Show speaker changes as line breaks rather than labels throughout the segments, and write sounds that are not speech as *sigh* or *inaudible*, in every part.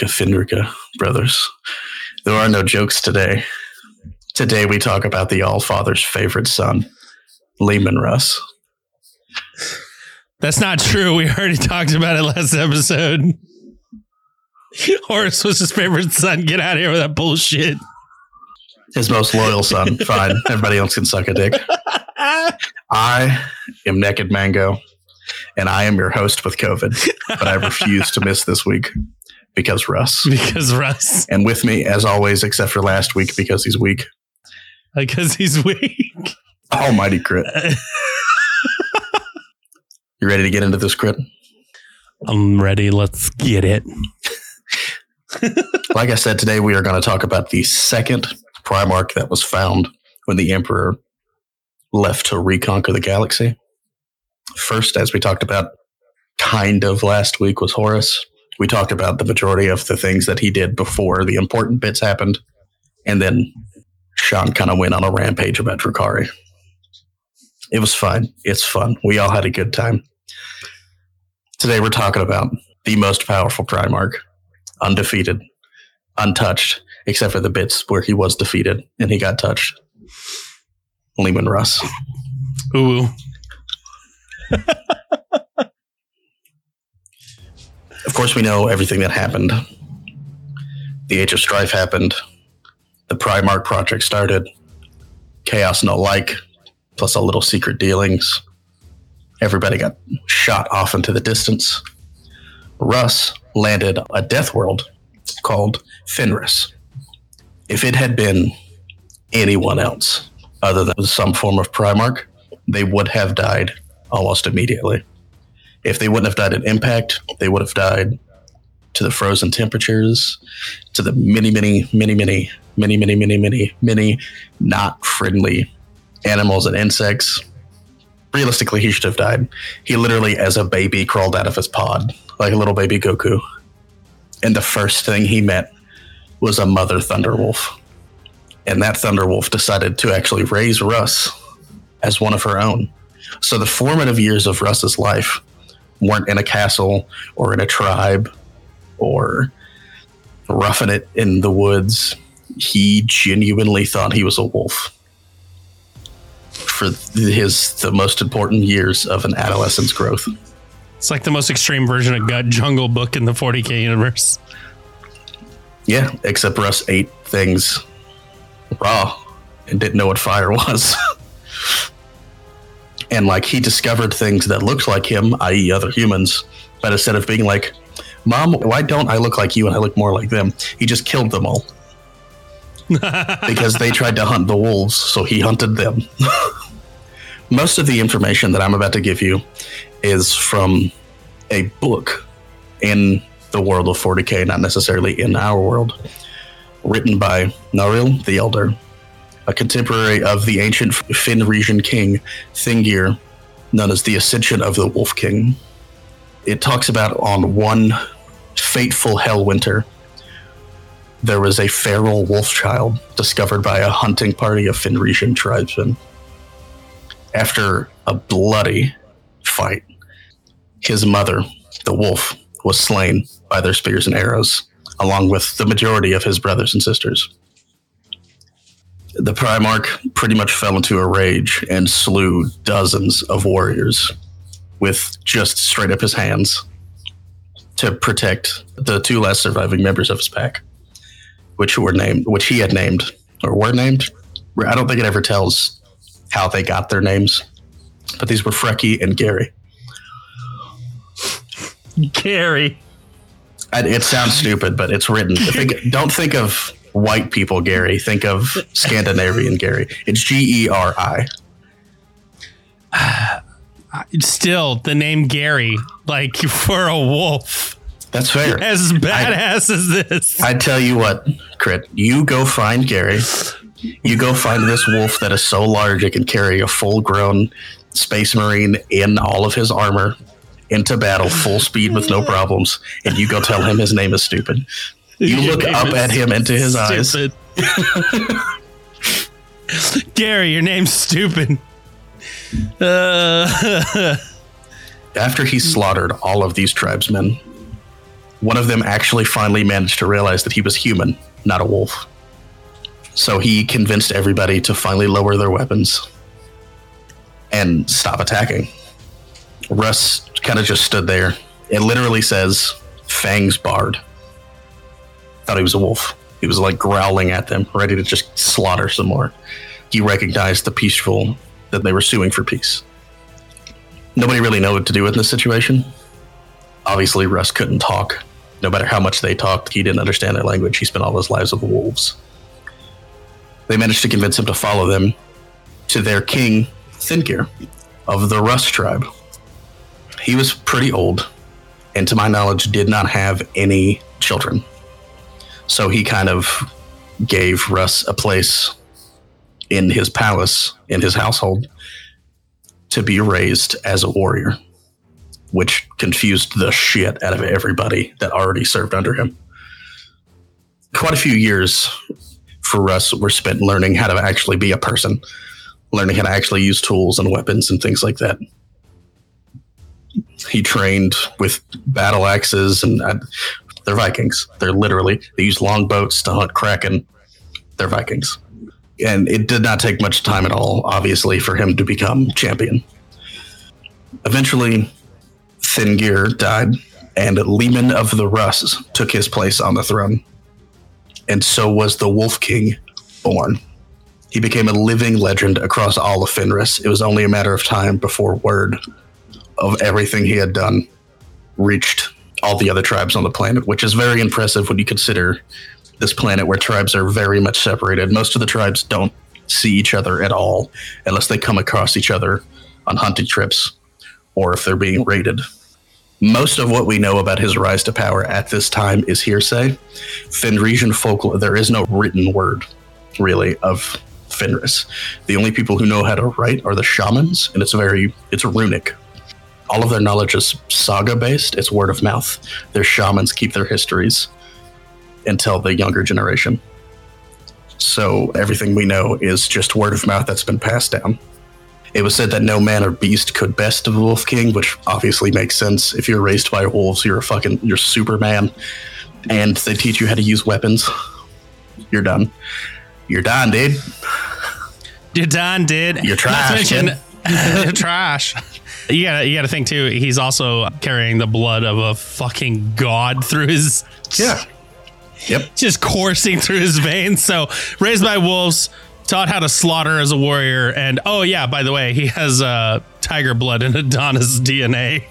Vilka Findrika brothers. There are no jokes today. Today we talk about the All Father's favorite son, Leman Russ.
That's not true. We already talked about it last episode. *laughs* Horus was his favorite son. Get out of here with that bullshit.
His most loyal son. *laughs* Fine. Everybody else can suck a dick. I am Naked Mango, and I am your host with COVID, but I refuse to miss this week because Russ. *laughs*
Because Russ.
And with me, as always, except for last week because he's weak,
Because he's weak.
Almighty Crit. *laughs* You ready to get into this crit?
I'm ready. Let's get it. *laughs*
Like I said, today we are going to talk about the second Primarch that was found when the Emperor left to reconquer the galaxy. First, as we talked about kind of last week, was Horus. We talked about the majority of the things that he did before the important bits happened. And then Sean kind of went on a rampage about Drakari. It was fun. It's fun. We all had a good time. Today we're talking about the most powerful Primarch, undefeated, untouched, except for the bits where he was defeated and he got touched. Leman Russ.
Ooh. *laughs*
Of course, we know everything that happened. The Age of Strife happened. The Primarch project started. Chaos no like, plus a little secret dealings. Everybody got shot off into the distance. Russ landed a death world called Fenris. If it had been anyone else other than some form of Primarch, they would have died almost immediately. If they wouldn't have died at impact, they would have died to the frozen temperatures, to the many, many, many, many, many, many, many, many, many not friendly animals and insects. Realistically, he should have died. He literally, as a baby, crawled out of his pod like a little baby Goku. And the first thing he met was a mother Thunderwolf. And that Thunderwolf decided to actually raise Russ as one of her own. So the formative years of Russ's life weren't in a castle or in a tribe or roughing it in the woods. He genuinely thought he was a wolf for his the most important years of an adolescent's growth.
It's like the most extreme version of Gut Jungle Book in the 40k universe.
Yeah, except Russ ate things raw and didn't know what fire was. *laughs* and like he discovered things that looked like him, i.e., other humans, but instead of being like, Mom, why don't I look like you and I look more like them? He just killed them all. *laughs* because they tried to hunt the wolves, so he hunted them. *laughs* Most of the information that I'm about to give you is from a book in the world of 40k, not necessarily in our world, written by Naril the Elder, a contemporary of the ancient Fenrisian king Thengir, known as the Ascension of the Wolf King. It talks about on one fateful hell winter, there was a feral wolf child discovered by a hunting party of Fenrisian tribesmen. After a bloody fight, his mother, the wolf, was slain by their spears and arrows, along with the majority of his brothers and sisters. The Primarch pretty much fell into a rage and slew dozens of warriors with just straight up his hands to protect the two last surviving members of his pack, which were named, which he had named or were named. I don't think it ever tells how they got their names, but these were Freki and Gary.
Gary.
I, it sounds stupid, but it's written. Think, don't think of white people, Gary. Think of Scandinavian Gary. It's G E R I. *sighs*
Still, the name Gary, like *laughs* for a wolf,
That's fair. *laughs*
as badass as this.
I tell you what, Crit, you go find Gary. You go find this wolf that is so large it can carry a full grown space marine in all of his armor into battle full speed with no *laughs* problems. And you go tell him his name is stupid. You *laughs* look up at him into his eyes. *laughs*
Gary, your name's stupid. Uh, *laughs*
After he slaughtered all of these tribesmen, one of them actually finally managed to realize that he was human, not a wolf. So he convinced everybody to finally lower their weapons and stop attacking. Russ kind of just stood there. It literally says fangs barred. Thought he was a wolf. He was like growling at them, ready to just slaughter some more. He recognized the peaceful that they were suing for peace. Nobody really knew what to do in this situation. Obviously, Russ couldn't talk. No matter how much they talked, he didn't understand their language. He spent all his lives with wolves. They managed to convince him to follow them to their king, Thengir, of the Russ tribe. He was pretty old, and to my knowledge, did not have any children. So he kind of gave Russ a place in his palace, in his household, to be raised as a warrior, which confused the shit out of everybody that already served under him. Quite a few years for Russ were spent learning how to actually be a person, learning how to actually use tools and weapons and things like that. He trained with battle axes and uh, they're Vikings. They're literally they use longboats to hunt kraken. They're Vikings, and it did not take much time at all, obviously, for him to become champion. Eventually, Thengir died, and Leman of the Russ took his place on the throne, and so was the Wolf King born. He became a living legend across all of Fenris. It was only a matter of time before word of everything he had done reached all the other tribes on the planet, which is very impressive when you consider this planet where tribes are very much separated. Most of the tribes don't see each other at all unless they come across each other on hunting trips or if they're being raided. Most of what we know about his rise to power at this time is hearsay. Fenrisian folklore, there is no written word, really, of Fenris. The only people who know how to write are the shamans, and it's very, it's runic all of their knowledge is saga based. It's word of mouth. Their shamans keep their histories until the younger generation. So everything we know is just word of mouth that's been passed down. It was said that no man or beast could best the Wolf King, which obviously makes sense. If you're raised by wolves, you're a fucking you're Superman, and they teach you how to use weapons. You're done. You're done, dude.
You're done, dude.
You're trash. *laughs*
trash. You gotta, you gotta think too. He's also carrying the blood of a fucking god through his.
Yeah. Yep.
Just coursing through his veins. So raised by wolves, taught how to slaughter as a warrior, and oh yeah, by the way, he has uh, tiger blood in *laughs* Adonis DNA.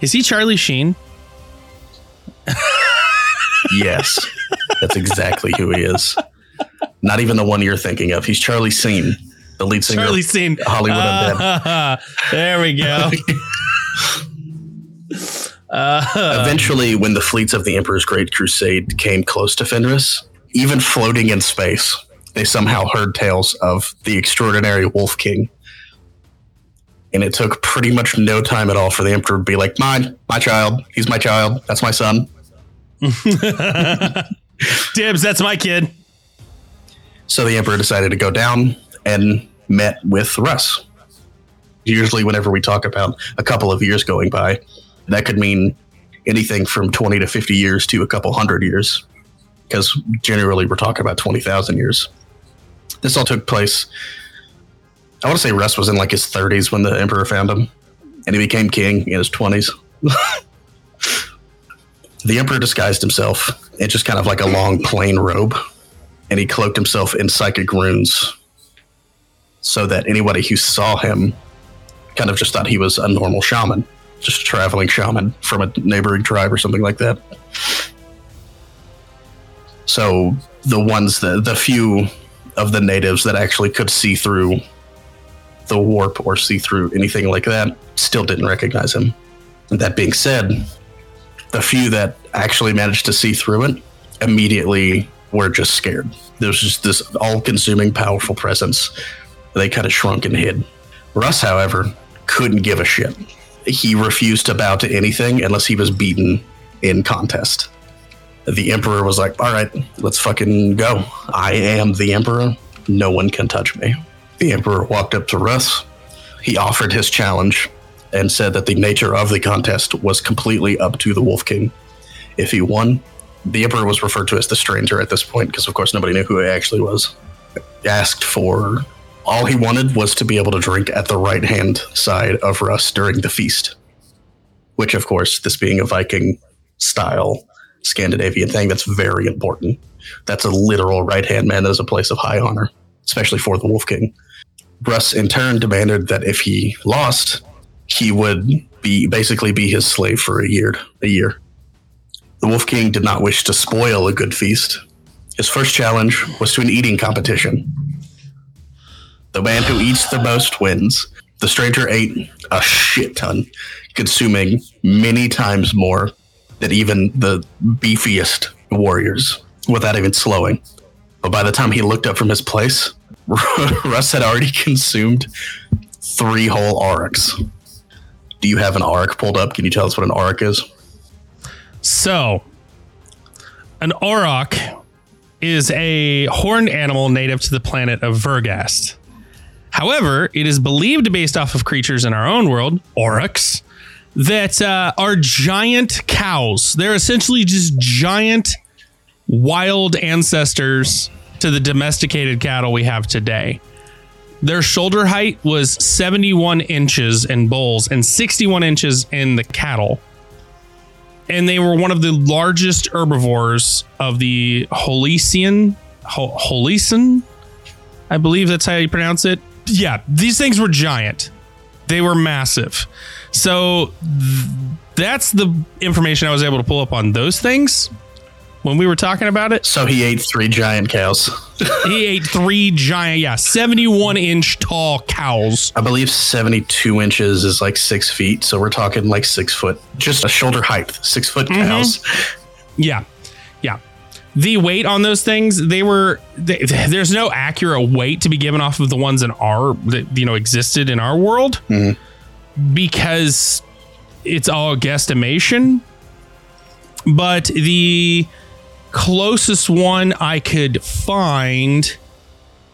Is he Charlie Sheen?
yes, that's exactly who he is. Not even the one you're thinking of. He's Charlie Sheen the lead singer.
Charlie Sheen.
Hollywood uh, *laughs*
Undead. there we go.
uh, *laughs* Eventually, when the fleets of the Emperor's Great Crusade came close to Fenris, even floating in space, they somehow heard tales of the extraordinary Wolf King. And it took pretty much no time at all for the Emperor to be like, Mine, my child. He's my child. That's my son. *laughs*
Dibs, that's my kid.
So the Emperor decided to go down and met with Russ. Usually, whenever we talk about a couple of years going by, that could mean anything from 20 to 50 years to a couple hundred years, because generally we're talking about 20,000 years. This all took place. I want to say Russ was in like his 30s when the Emperor found him, and he became king in his 20s. *laughs* the Emperor disguised himself in just kind of like a long plain robe, and he cloaked himself in psychic runes so that anybody who saw him kind of just thought he was a normal shaman, just a traveling shaman from a neighboring tribe or something like that. So the ones that the few of the natives that actually could see through the warp or see through anything like that still didn't recognize him. And that being said, the few that actually managed to see through it immediately were just scared. There was just this all consuming powerful presence they kind of shrunk and hid. Russ, however, couldn't give a shit. He refused to bow to anything unless he was beaten in contest. The Emperor was like, all right, let's fucking go. I am the Emperor. No one can touch me. The Emperor walked up to Russ. He offered his challenge and said that the nature of the contest was completely up to the Wolf King. if he won, the Emperor was referred to as the Stranger at this point because, of course, nobody knew who he actually was. Asked for all he wanted was to be able to drink at the right hand side of Russ during the feast, which, of course, this being a Viking style Scandinavian thing, that's very important. That's a literal right hand man. That is a place of high honor, especially for the Wolf King. Russ, in turn, demanded that if he lost, he would be basically be his slave for a year. A year. The Wolf King did not wish to spoil a good feast. His first challenge was to an eating competition. The man who eats the most wins. The stranger ate a shit ton, consuming many times more than even the beefiest warriors without even slowing. But by the time he looked up from his place, *laughs* Russ had already consumed three whole aurochs. Do you have an auroch pulled up? Can you tell us what an auroch is?
So, an auroch is a horned animal native to the planet of Vergast. However, it is believed based off of creatures in our own world, aurochs, that uh, are giant cows. They're essentially just giant wild ancestors to the domesticated cattle we have today. Their shoulder height was 71 inches in bulls and 61 inches in the cattle. And they were one of the largest herbivores of the Holician, Ho- Holician, I believe that's how you pronounce it. Yeah, these things were giant. They were massive. So th- that's the information I was able to pull up on those things when we were talking about it.
So he ate three giant cows. *laughs*
he ate three giant, yeah, 71 inch tall cows.
I believe 72 inches is like six feet. So we're talking like six foot, just a shoulder height, six foot mm-hmm. cows.
Yeah. Yeah. The weight on those things, they were, they, there's no accurate weight to be given off of the ones in our, that, you know, existed in our world
Mhm.
because it's all guesstimation. But the closest one I could find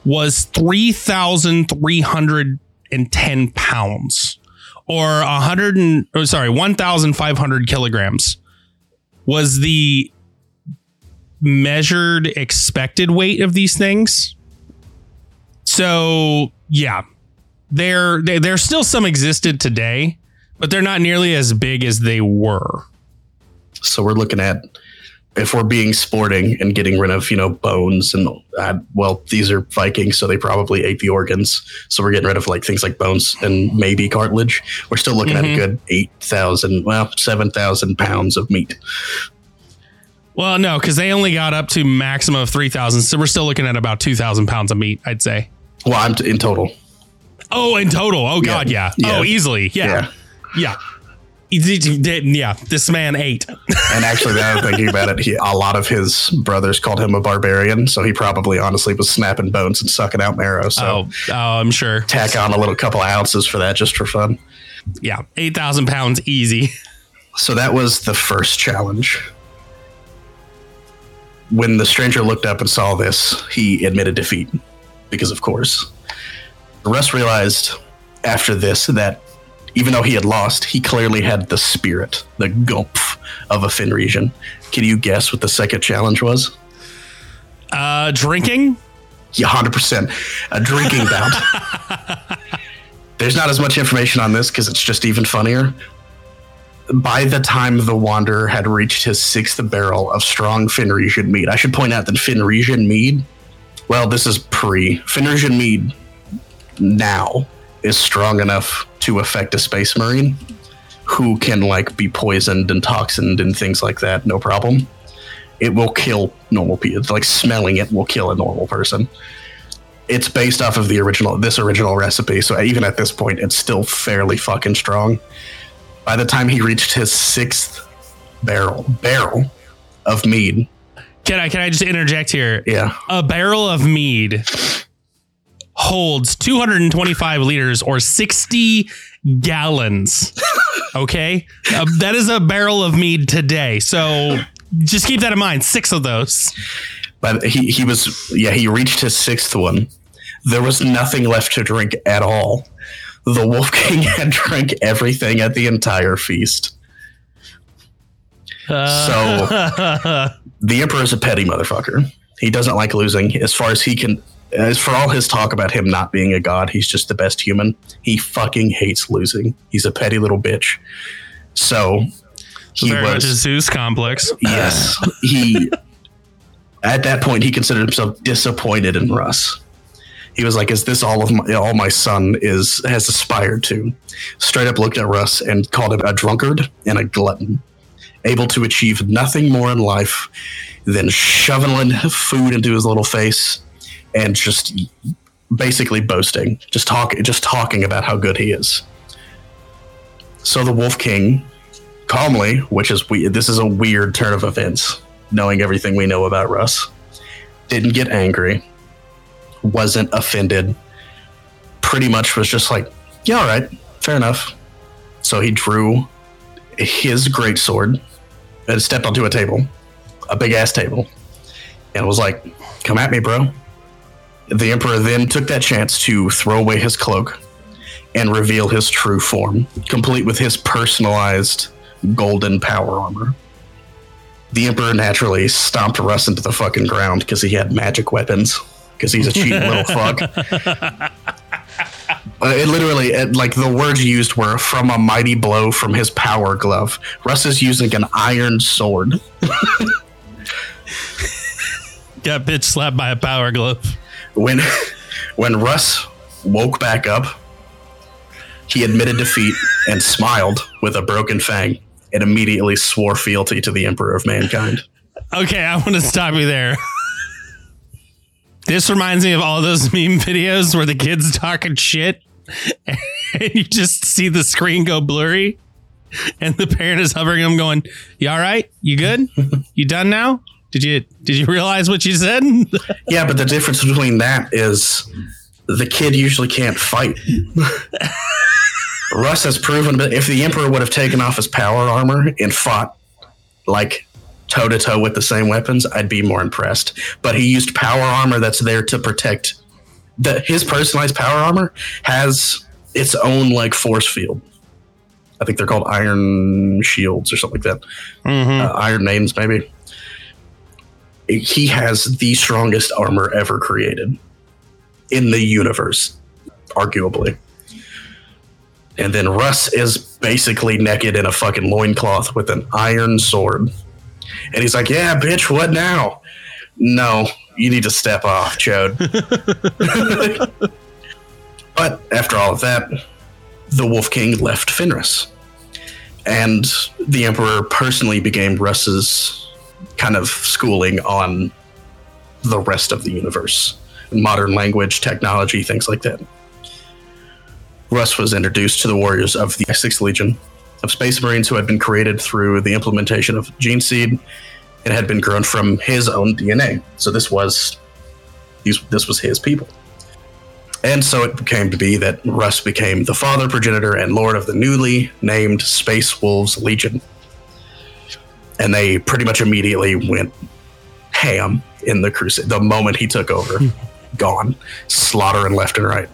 was 3,310 pounds or 100 and, oh, sorry, 1,500 kilograms was the measured expected weight of these things. So, yeah, there, there there's still some existed today, but they're not nearly as big as they were.
So we're looking at if we're being sporting and getting rid of you know bones and uh, well these are Vikings, so they probably ate the organs. So we're getting rid of like things like bones and maybe cartilage. We're still looking at a
Mhm.
good eight thousand, well seven thousand pounds of meat.
Well, no, because they only got up to maximum of three thousand, so we're still looking at about two thousand pounds of meat. I'd say.
Well, I'm t- in total.
Oh, in total. Oh God, yeah.
Yeah.
Oh, easily. Yeah. Yeah. He did- he did- Yeah. This man ate.
And actually, now I'm thinking about it, he, a lot of his brothers called him a barbarian, so he probably honestly was snapping bones and sucking out marrow. So
Oh, oh, I'm sure.
tack on a little couple ounces for that just for fun.
Yeah. 8,000 pounds easy. *laughs*
So that was the first challenge. When the stranger looked up and saw this, he admitted defeat, because of course. The rest realized after this that even though he had lost, he clearly had the spirit, the gumph of a Fenrisian. Can you guess what the second challenge was?
Uh, drinking?
Yeah, 100%. A drinking bout. *laughs* There's not as much information on this because it's just even funnier. By the time the Wanderer had reached his sixth barrel of strong Fenrisian mead, I should point out that Fenrisian mead, well, this is pre. Fenrisian mead now is strong enough to affect a space marine who can like be poisoned and toxined and things like that, no problem. It will kill normal people. Like smelling it will kill a normal person it's based off of the original this original recipe so even at this point it's still fairly fucking strong by the time he reached his sixth barrel barrel of mead
Can I, can I just interject here?
yeah
A barrel of mead holds 225 liters or 60 gallons. *laughs* Okay. Uh, that is a barrel of mead today. So just keep that in mind. Six of those.
but he, he was yeah he reached his sixth one there was nothing left to drink at all the wolf king *laughs* had drank everything at the entire feast uh, So *laughs* the Emperor is a petty motherfucker. He doesn't like losing. As far as he can, as for all his talk about him not being a god, he's just the best human. He fucking hates losing. He's a petty little bitch. So
he Very was much a Zeus complex.
Yes, *laughs* he. at that point, he considered himself disappointed in Russ. He was like, "Is this all of my all my son is has aspired to?" Straight up looked at Russ and called him a drunkard and a glutton, able to achieve nothing more in life than shoveling food into his little face and just basically boasting, just talking, just talking about how good he is. So the Wolf King, calmly, which is weird. This is a weird turn of events, knowing everything we know about Russ, didn't get angry, wasn't offended. Pretty much was just like, yeah, all right, fair enough. So he drew his great sword and stepped onto a table a big ass table and was like, Come at me, bro. The Emperor then took that chance to throw away his cloak and reveal his true form, complete with his personalized golden power armor. The Emperor naturally stomped Russ into the fucking ground because he had magic weapons, because he's a cheating little *laughs* fuck. Uh, it literally, it, like the words used were from a mighty blow from his power glove. Russ is using an iron sword. *laughs*
got bitch slapped by a power glove.
When when Russ woke back up, he admitted defeat and smiled with a broken fang and immediately swore fealty to the Emperor of Mankind. *laughs*
Okay, I want to stop you there. This reminds me of all those *laughs* meme videos where the kids talking shit *laughs* and you just see the screen go blurry and the parent is hovering him going, You all right? You good? You done now? Did you did you realize what you said? *laughs*
yeah, but the difference between that is the kid usually can't fight. Russ has proven that if the Emperor would have taken off his power armor and fought like toe to toe with the same weapons, I'd be more impressed. But he used power armor that's there to protect the his personalized power armor has its own like force field. I think they're called iron shields or something like that. Mm-hmm. Uh, iron names, maybe he has the strongest armor ever created in the universe, arguably. And then Russ is basically naked in a fucking loincloth with an iron sword. And he's like, Yeah, bitch, what now? No, you need to step off, Chode. *laughs* but after all of that, the Wolf King left Fenris. And the Emperor personally became Russ's kind of schooling on the rest of the universe, modern language, technology, things like that. Russ was introduced to the warriors of the Sixth Legion of Space Marines who had been created through the implementation of Gene Seed and had been grown from his own DNA. So this was these this was his people. And so it came to be that Russ became the father, progenitor, and lord of the newly named Space Wolves Legion and they pretty much immediately went ham in the crusade. The moment he took over, hmm. gone, slaughtering left and right.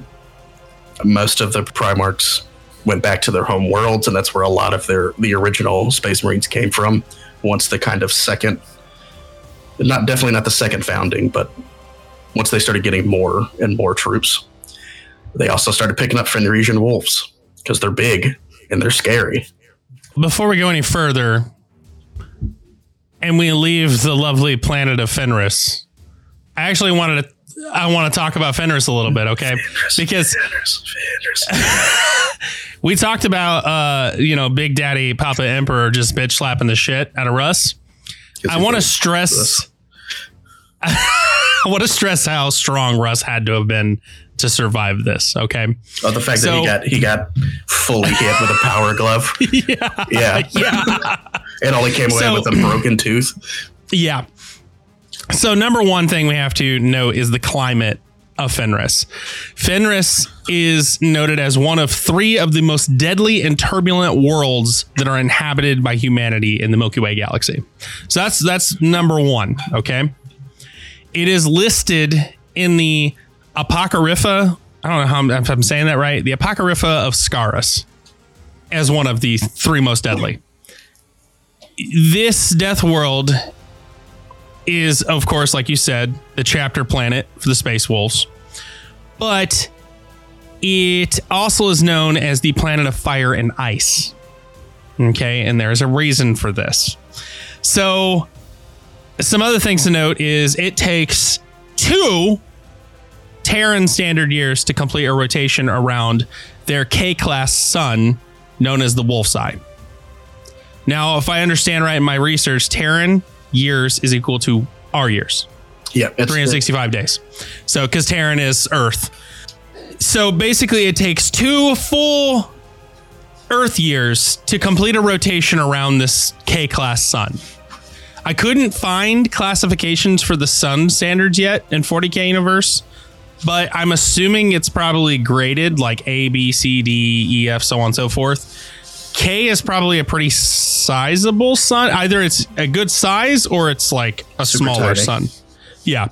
Most of the Primarchs went back to their home worlds, and that's where a lot of their the original Space Marines came from. Once the kind of second, not definitely not the second founding, but once they started getting more and more troops, they also started picking up Fenrisian wolves because they're big and they're scary.
Before we go any further, and we leave the lovely planet of Fenris, I actually wanted to. I want to talk about Fenris a little bit, okay? Fenris, *laughs* because Fenris, Fenris. *laughs* we talked about, uh, you know, Big Daddy Papa Emperor just bitch slapping the shit out of Russ. I want to stress. *laughs* I want to stress how strong Russ had to have been to survive this. Okay.
Oh, the fact so, that he got he got fully hit with a power glove. Yeah. Yeah. Yeah. and only came away so, with a broken tooth.
Yeah. So number one thing we have to note is the climate of Fenris. Fenris is noted as one of three of the most deadly and turbulent worlds that are inhabited by humanity in the Milky Way galaxy. So that's that's number one. Okay. It is listed in the Apocrypha. I don't know how I'm, if I'm saying that right. The Apocrypha of Skaros as one of the three most deadly. this Death World is, of course, like you said, the chapter planet for the Space Wolves, but it also is known as the planet of fire and ice. Okay, and there's a reason for this. So, some other things to note is it takes two Terran standard years to complete a rotation around their K class sun, known as the Wolf's Eye. Now, if I understand right in my research, Terran years is equal to our years,
Yeah, it's
365 days. So, because Terran is Earth. So basically, it takes two full Earth years to complete a rotation around this K class sun. I couldn't find classifications for the sun standards yet in 40K universe, but I'm assuming it's probably graded like A, B, C, D, E, F, so on and so forth. K is probably a pretty sizable sun. Either it's a good size or it's like a
Super
smaller
tiny.
sun. Yeah.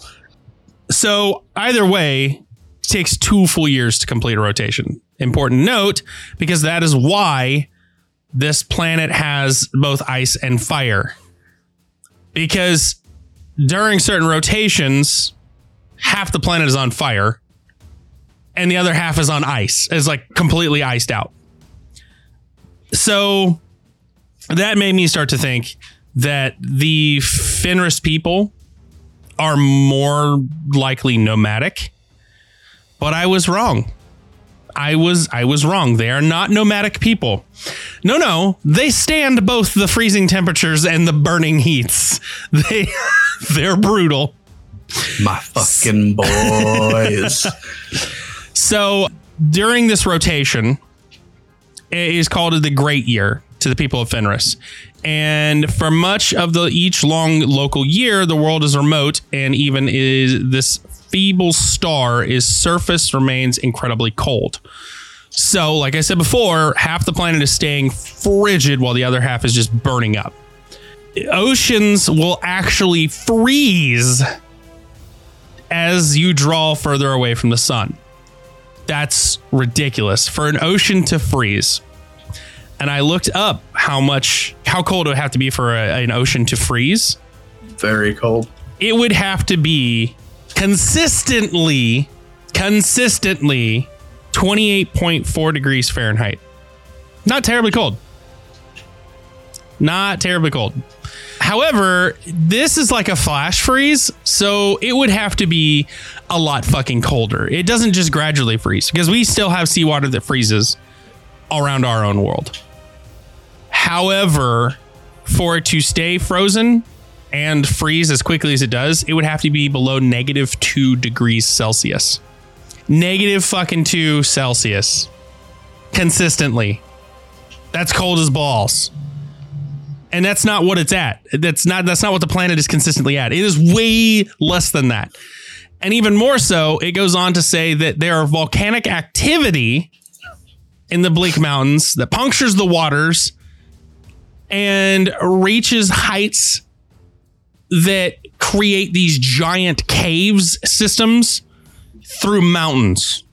So either way, it takes two full years to complete a rotation. Important note, because that is why this planet has both ice and fire. Because during certain rotations, half the planet is on fire and the other half is on ice, is like completely iced out. So that made me start to think that the Fenris people are more likely nomadic. But I was wrong. I was I was wrong. They are not nomadic people. No, no, they stand both the freezing temperatures and the burning heats. *laughs* They *laughs* they're brutal.
my fucking boys. *laughs*
So during this rotation, is called the Great Year to the people of Fenris. And for much of the each long local year, the world is remote, and even is this feeble star is surface remains incredibly cold. So, like I said before, half the planet is staying frigid while the other half is just burning up. Oceans will actually freeze as you draw further away from the sun. That's ridiculous for an ocean to freeze. And I looked up how much, how cold it would have to be for a, an ocean to freeze.
Very cold.
It would have to be consistently, consistently 28.4 degrees Fahrenheit. Not terribly cold. Not terribly cold. However, this is like a flash freeze, so it would have to be a lot fucking colder. It doesn't just gradually freeze because we still have seawater that freezes around our own world. However, for it to stay frozen and freeze as quickly as it does, it would have to be below negative two degrees Celsius. Negative fucking two Celsius. Consistently. That's cold as balls and that's not what it's at. That's not that's not what the planet is consistently at. It is way less than that. And even more so, it goes on to say that there are volcanic activity in the Bleak Mountains that punctures the waters and reaches heights that create these giant caves systems through mountains.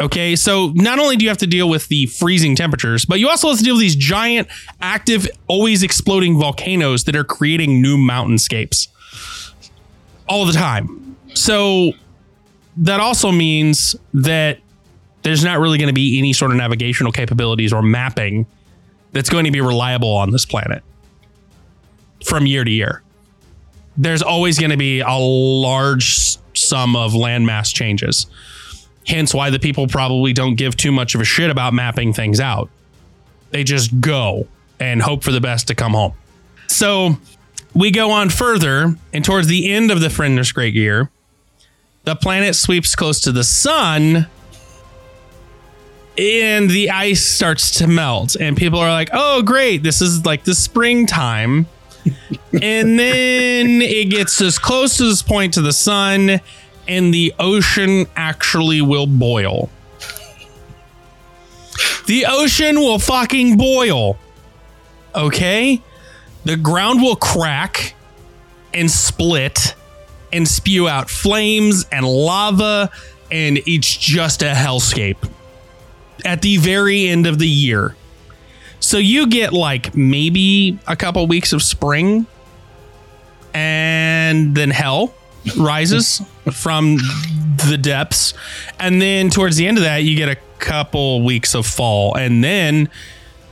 Okay, so not only do you have to deal with the freezing temperatures, but you also have to deal with these giant, active, always exploding volcanoes that are creating new mountainscapes all the time. So that also means that there's not really going to be any sort of navigational capabilities or mapping that's going to be reliable on this planet from year to year. There's always going to be a large sum of landmass changes. Hence why the people probably don't give too much of a shit about mapping things out. They just go and hope for the best to come home. So we go on further, and towards the end of the Fenris Great Year, the planet sweeps close to the sun, and the ice starts to melt. And people are like, oh, great, this is like the springtime. *laughs* and then it gets as close to this point to the sun, and the ocean actually will boil. The ocean will fucking boil. Okay? The ground will crack and split and spew out flames and lava, and it's just a hellscape at the very end of the year. So you get like maybe a couple weeks of spring and then hell rises from the depths. And then towards the end of that, you get a couple weeks of fall. And then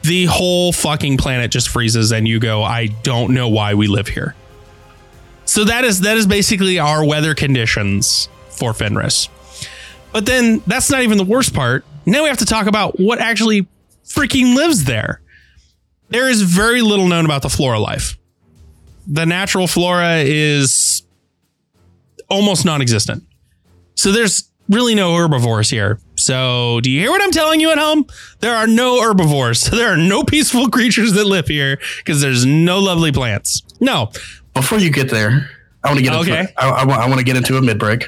the whole fucking planet just freezes and you go, I don't know why we live here. So that is that is basically our weather conditions for Fenris. But then that's not even the worst part. Now we have to talk about what actually freaking lives there. There is very little known about the flora life. The natural flora is almost non existent. So there's really no herbivores here. So do you hear what I'm telling you at home? There are no herbivores. *laughs* There are no peaceful creatures that live here because there's no lovely plants. No.
Before you get there, I want to get
Okay.
into, I, I, I want to get into a mid break.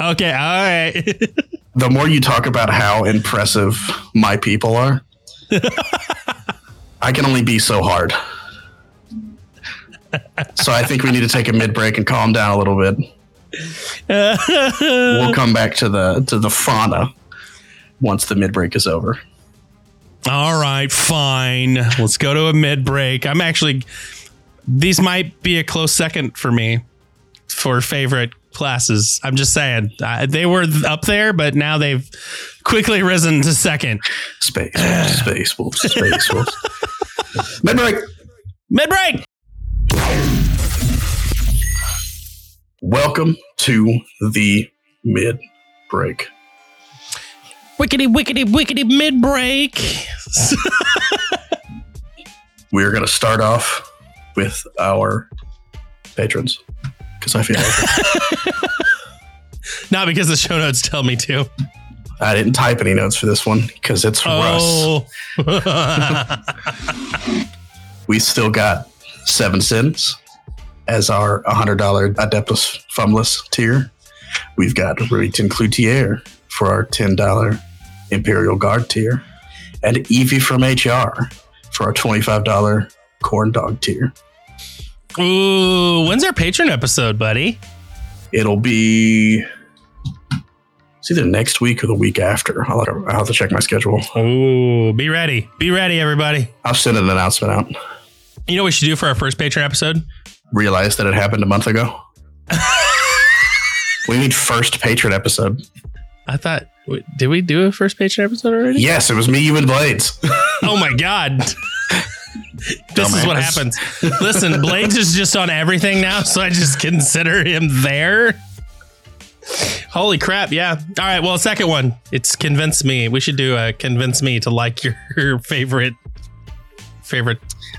Okay. All right. *laughs*
The more you talk about how impressive my people are, *laughs* I can only be so hard. So I think we need to take a mid break and calm down a little bit. We'll *laughs* come back to the to the fauna once the mid break is over.
All right, fine. Let's go to a mid break. I'm actually, these might be a close second for me for favorite classes. I'm just saying uh, they were up there, but now they've quickly risen to second.
Space, space, wolves, space, wolves. *laughs* Mid break.
Mid break.
Welcome to the mid break.
Wickety, wickety, wickety mid break.
We're going to start off with our patrons because I feel like *laughs*
Not because the show notes tell me to.
I didn't type any notes for this one because it's Russ.
Oh. *laughs*
We still got Seven Sins as our $100 Adeptus Fumless tier. We've got Remington Cloutier for our $10 Imperial Guard tier. And Evie from HR for our $25 Corn Dog tier.
Ooh, when's our patron episode, buddy?
It'll be it's either next week or the week after. I'll, have to- I'll have to check my schedule.
Ooh, be ready. Be ready, everybody.
I'll send an announcement out.
You know what we should do for our first patron episode?
Realized that it happened a month ago. *laughs* we need first patron episode.
I thought, did we do a first patron episode already?
Yes, it was me, you, and Blades. *laughs*
Oh my god. *laughs* this is what happens. Listen, Blades is just on everything now, so I just consider him there. Holy crap, yeah. All right, well, second one. It's convince me. We should do a convince me to like your favorite favorite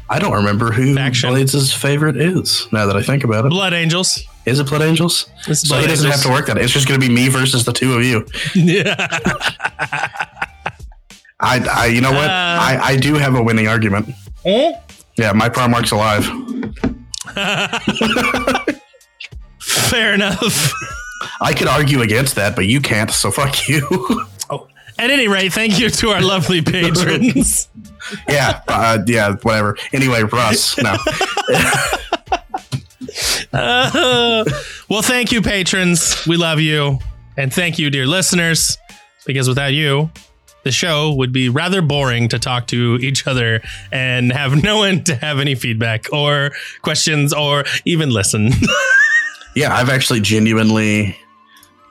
I don't remember who
Faction.
Blades' favorite is. Now that I think about it,
Blood Angels.
is it Blood Angels?
It's
So
Blood
he doesn't have to work that. It's just going to be me versus the two of you.
Yeah. *laughs*
I, I you know what?
Uh.
I, I do have a winning argument. Yeah, my Primarch's alive. *laughs*
Fair enough.
I could argue against that, but you can't. So fuck you. *laughs* oh.
At any rate, thank you to our lovely patrons.
Yeah, uh, yeah, whatever. Anyway, Russ. No,
Uh, *laughs* well, thank you, patrons. We love you. And thank you, dear listeners, because without you, the show would be rather boring to talk to each other and have no one to have any feedback or questions or even listen. *laughs*
yeah, I've actually genuinely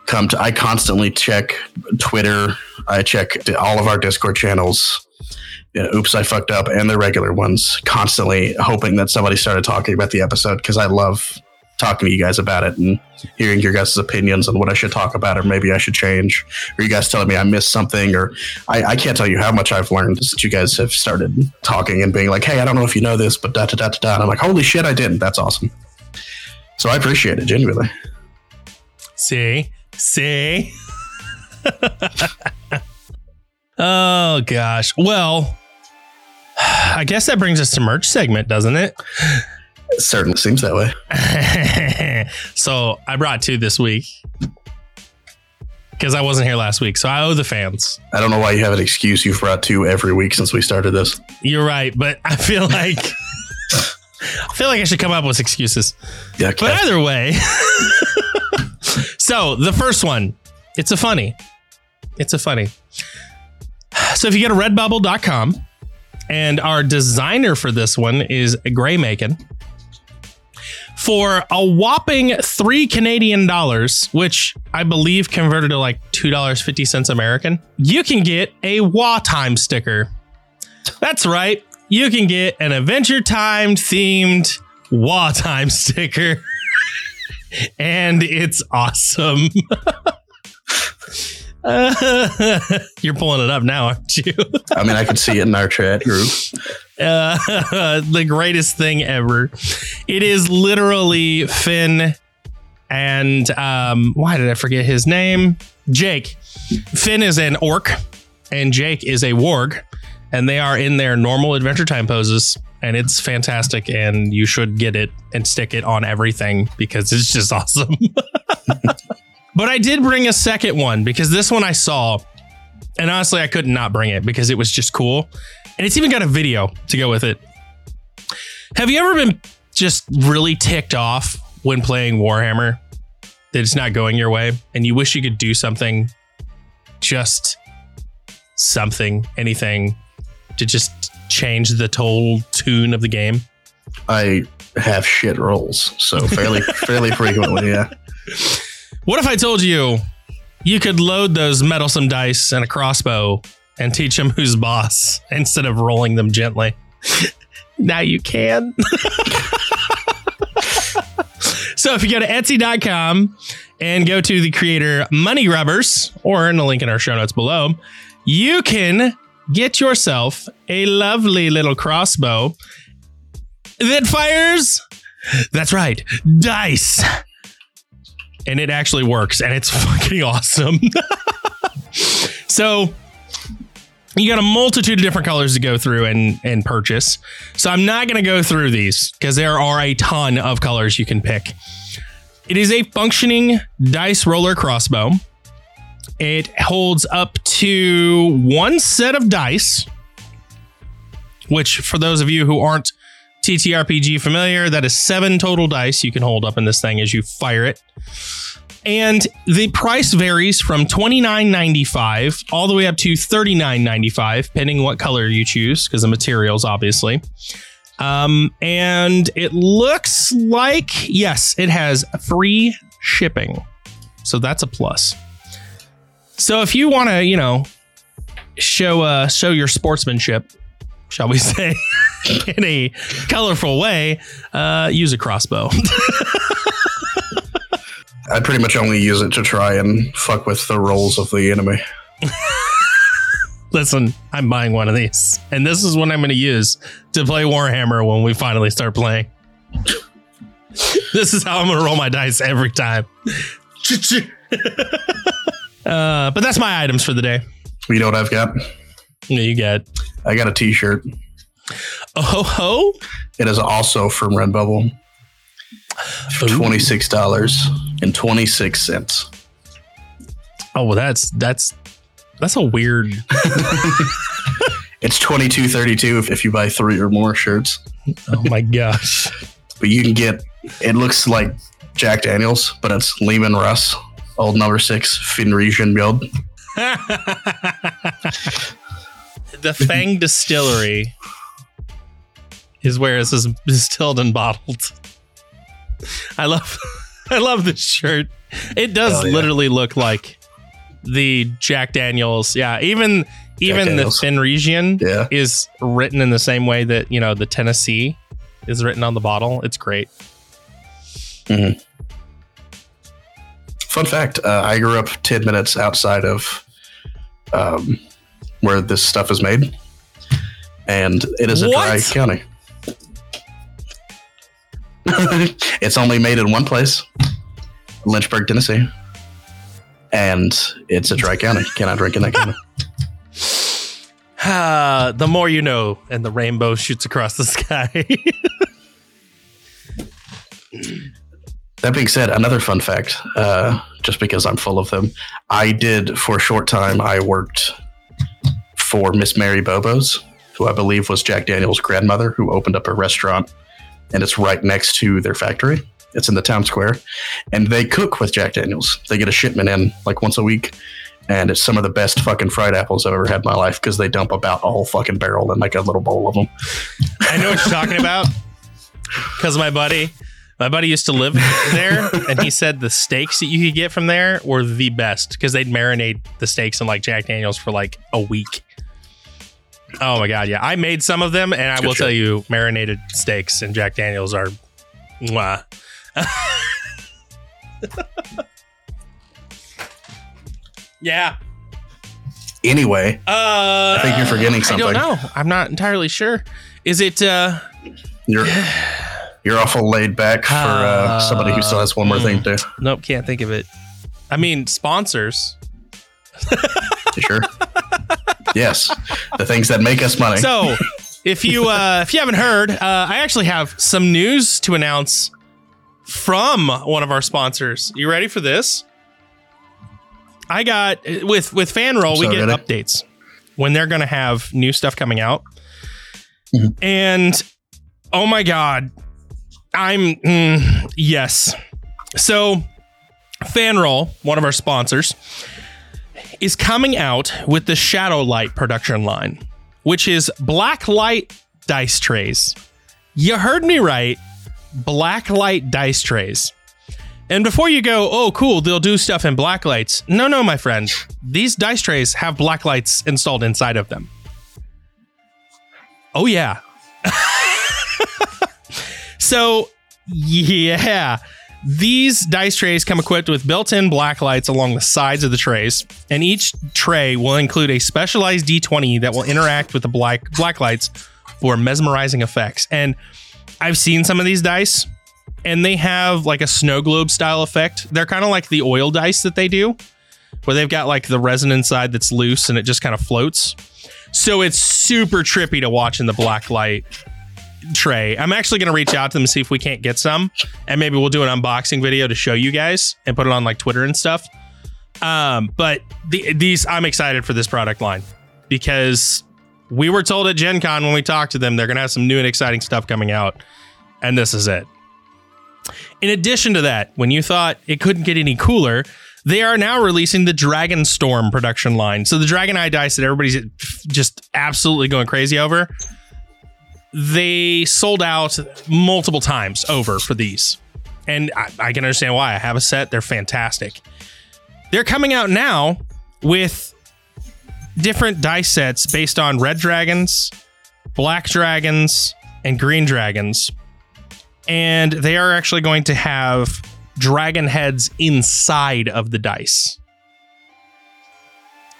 come to. I constantly check Twitter. I check all of our Discord channels. Yeah, oops, I fucked up, and the regular ones. Constantly hoping that somebody started talking about the episode because I love talking to you guys about it and hearing your guys' opinions on what I should talk about or maybe I should change. Or you guys telling me I missed something, or I, I can't tell you how much I've learned since you guys have started talking and being like, "Hey, I don't know if you know this, but da da da da da." And I'm like, "Holy shit, I didn't." That's awesome. So I appreciate it genuinely.
see? See? *laughs* oh, gosh. Well, *sighs* I guess that brings us to merch segment, doesn't it?
It certainly seems that way. *laughs*
so I brought two this week because I wasn't here last week. So I owe the fans.
I don't know why you have an excuse you've brought two every week since we started this.
You're right, but I feel *laughs* like I feel like I should come up with excuses.
Yeah,
But either way, *laughs* so the first one, it's a funny. It's a funny. So if you go to redbubble.com and our designer for this one is Gray Macon. For a whopping three Canadian dollars, which I believe converted to like two dollars fifty cents American, you can get a Waaagh Time sticker. That's right, you can get an Adventure Time themed Waaagh Time *laughs* sticker, and it's awesome. *laughs* *laughs* you're pulling it up now, aren't you?
I mean, I could see it in our chat group.
Uh, *laughs* the greatest thing ever. It is literally Finn and um, why did I forget his name? Jake. Finn is an orc and Jake is a warg, and they are in their normal Adventure Time poses. And it's fantastic, and you should get it and stick it on everything because it's just awesome. *laughs* but I did bring a second one because this one I saw, and honestly, I could not bring it because it was just cool. And it's even got a video to go with it. Have you ever been just really ticked off when playing Warhammer that it's not going your way and you wish you could do something, just something, anything to just change the total tune of the game?
I have shit rolls, so fairly *laughs* fairly frequently. Yeah.
What if I told you you could load those meddlesome dice and a crossbow and teach them who's boss *laughs* instead of rolling them gently? *laughs* now you can. *laughs* so if you go to Etsy.com and go to the creator Money Rubbers, or in the link in our show notes below, you can get yourself a lovely little crossbow that fires. That's right, dice. And it actually works, and it's *laughs* fucking awesome. *laughs* so you got a multitude of different colors to go through and and purchase. So I'm not going to go through these because there are a ton of colors you can pick. It is a functioning dice roller crossbow. It holds up to one set of dice, which for those of you who aren't TTRPG familiar, that is seven total dice you can hold up in this thing as you fire it. And the price varies from $29.95 all the way up to $39.95, depending what color you choose, because the materials, obviously. Um, and it looks like, yes, it has free shipping. So that's a plus. So if you want to, you know, show uh show your sportsmanship, shall we *laughs* say, *laughs* in a colorful way, uh, use a crossbow. *laughs*
I pretty much only use it to try and fuck with the rolls of the enemy. *laughs*
Listen, I'm buying one of these, and this is what I'm going to use to play Warhammer when we finally start playing. this is how I'm going to roll my dice every time. uh, but that's my items for the day.
You know what I've got?
Yeah, You got
I got a T-shirt.
Oh ho ho.
It is also from Redbubble. For twenty six dollars and twenty six cents.
Oh well, that's that's that's a weird. *laughs*
It's twenty two thirty two if, if you buy three or more shirts.
Oh my gosh. *laughs*
But you can get. It looks like Jack Daniels, but it's Leman Russ, old number six Fenrisian build. *laughs*
the Fang Distillery is where is distilled and bottled. I love, *laughs* I love this shirt. It does
yeah.
literally look like the Jack Daniels. Yeah, even even the
Daniels.
Fenrisian
Yeah.
is written in the same way that you know the Tennessee is written on the bottle. It's great.
Fun fact: uh, I grew up ten minutes outside of um, where this stuff is made, and it is a dry county. *laughs* it's only made in one place, Lynchburg, Tennessee, and it's a dry *laughs* county. Cannot drink in that county.
Ah, the more you know, and the rainbow shoots across the sky. *laughs*
That being said, another fun fact, uh, just because I'm full of them, I did for a short time. I worked for Miss Mary Bobo's, who I believe was Jack Daniel's grandmother, who opened up a restaurant, and it's right next to their factory. It's in the town square, and they cook with Jack Daniels. They get a shipment in like once a week, and it's some of the best fucking fried apples I've ever had in my life because they dump about a whole fucking barrel in like a little bowl of them.
I know what you're talking about *laughs* because my buddy, my buddy used to live there, and he said the steaks that you could get from there were the best because they'd marinate the steaks in like Jack Daniels for like a week. Oh my god, yeah! I made some of them, and I
Good
will
shit.
tell you, marinated steaks and Jack Daniels are, mwah. *laughs* yeah.
Anyway,
Uh,
I think you're forgetting
I
something.
don't know. I'm not entirely sure. Is it? uh
you're you're awful laid back for uh, somebody who still has one more thing to do.
Nope, can't think of it. I mean, sponsors.
Sure? *laughs* yes, the things that make us money.
So, if you uh, if you haven't heard, uh, I actually have some news to announce from one of our sponsors. You ready for this? I got with with FanRoll, we get
ready.
updates when they're going to have new stuff coming out,
Mhm.
and oh my god, I'm mm, yes. So, FanRoll, one of our sponsors, is coming out with the Shadow Light production line, which is black light dice trays. You heard me right. Black light dice trays. And before you go, oh, cool, they'll do stuff in black lights. No, no, my friend. These dice trays have black lights installed inside of them. Oh, yeah. *laughs* so, yeah. These dice trays come equipped with built in black lights along the sides of the trays, and each tray will include a specialized D20 that will interact with the black, black lights for mesmerizing effects. And I've seen some of these dice, and they have like a snow globe style effect. They're kind of like the oil dice that they do, where they've got like the resin inside that's loose and it just kind of floats. So it's super trippy to watch in the black light tray. I'm actually going to reach out to them and see if we can't get some, and maybe we'll do an unboxing video to show you guys and put it on like Twitter and stuff. Um, but the, these, I'm excited for this product line because we were told at Gen Con when we talked to them they're going to have some new and exciting stuff coming out, and this is it. In addition to that, when you thought it couldn't get any cooler, they are now releasing the Dragon Storm production line. So the Dragon Eye dice that everybody's just absolutely going crazy over, they sold out multiple times over for these. And I, I can understand why. I have a set, they're fantastic. They're coming out now with different dice sets based on red dragons, black dragons, and green dragons. And they are actually going to have dragon heads inside of the dice.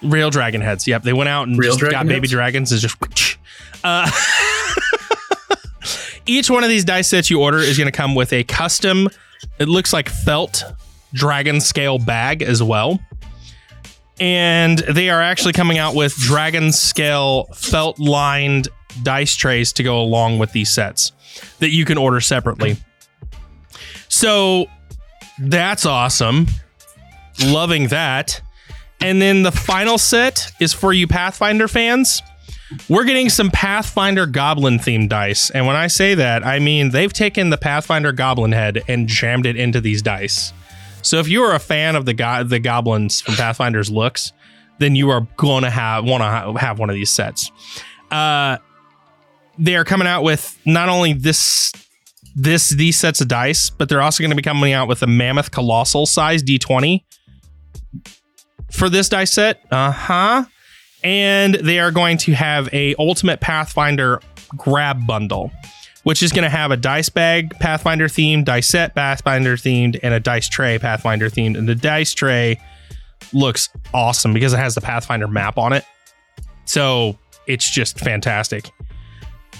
Real dragon heads. Yep. They went out and
Real
just got
dragon
baby
heads?
dragons and just. *laughs* Uh, each one of these dice sets you order is going to come with a custom, it looks like felt dragon scale bag as well. And they are actually coming out with dragon scale felt lined dice trays to go along with these sets that you can order separately. So that's awesome. Loving that. And then the final set is for you Pathfinder fans. We're getting some Pathfinder Goblin themed dice. And when I say that, I mean they've taken the Pathfinder Goblin head and jammed it into these dice. So if you are a fan of the go- the goblins from Pathfinder's looks, then you are going to have want to ha- have one of these sets. Uh, they are coming out with not only this this these sets of dice, but they're also going to be coming out with a mammoth colossal size D20 for this dice set. Uh huh. And they are going to have a Ultimate Pathfinder grab bundle, which is going to have a dice bag Pathfinder themed, dice set Pathfinder themed, and a dice tray Pathfinder themed. And the dice tray looks awesome because it has the Pathfinder map on it. So it's just fantastic.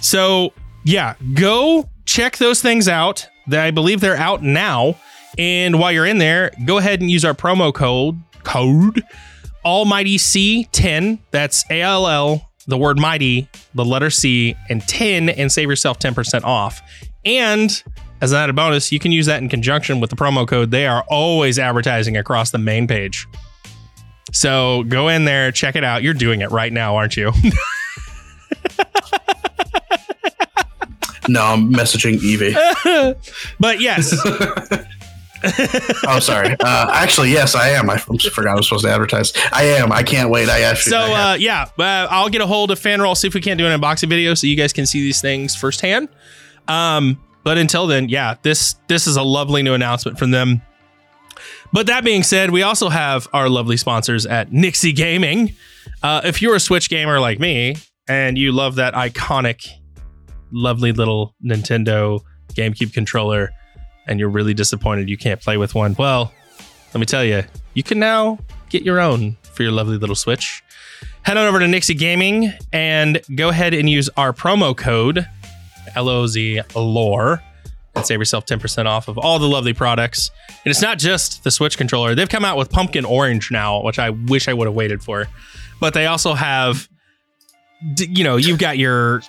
So yeah, go check those things out. That I believe they're out now. And while you're in there, go ahead and use our promo code code Almighty C10. That's A L L, the word mighty, the letter C, and 10, and save yourself 10% off. And as an added bonus, you can use that in conjunction with the promo code. They are always advertising across the main page. So go in there, check it out. You're doing it right now, aren't you? *laughs*
No, I'm messaging Evie. *laughs*
but yes, *laughs* *laughs*
oh, sorry. Uh, actually, yes, I am. I forgot I was supposed to advertise. I am. I can't wait. I actually.
So, uh, yeah, uh, I'll get a hold of Fanroll, see if we can't do an unboxing video so you guys can see these things firsthand. Um, but until then, yeah, this this is a lovely new announcement from them. But that being said, we also have our lovely sponsors at Nyxi Gaming. Uh, if you're a Switch gamer like me and you love that iconic, lovely little Nintendo GameCube controller, and you're really disappointed you can't play with one, well, let me tell you, you can now get your own for your lovely little Switch. Head on over to Nyxi Gaming and go ahead and use our promo code LOZ Lore and save yourself 10% off of all the lovely products. And it's not just the Switch controller. They've come out with pumpkin orange now, which I wish I would have waited for. But they also have you know, you've got your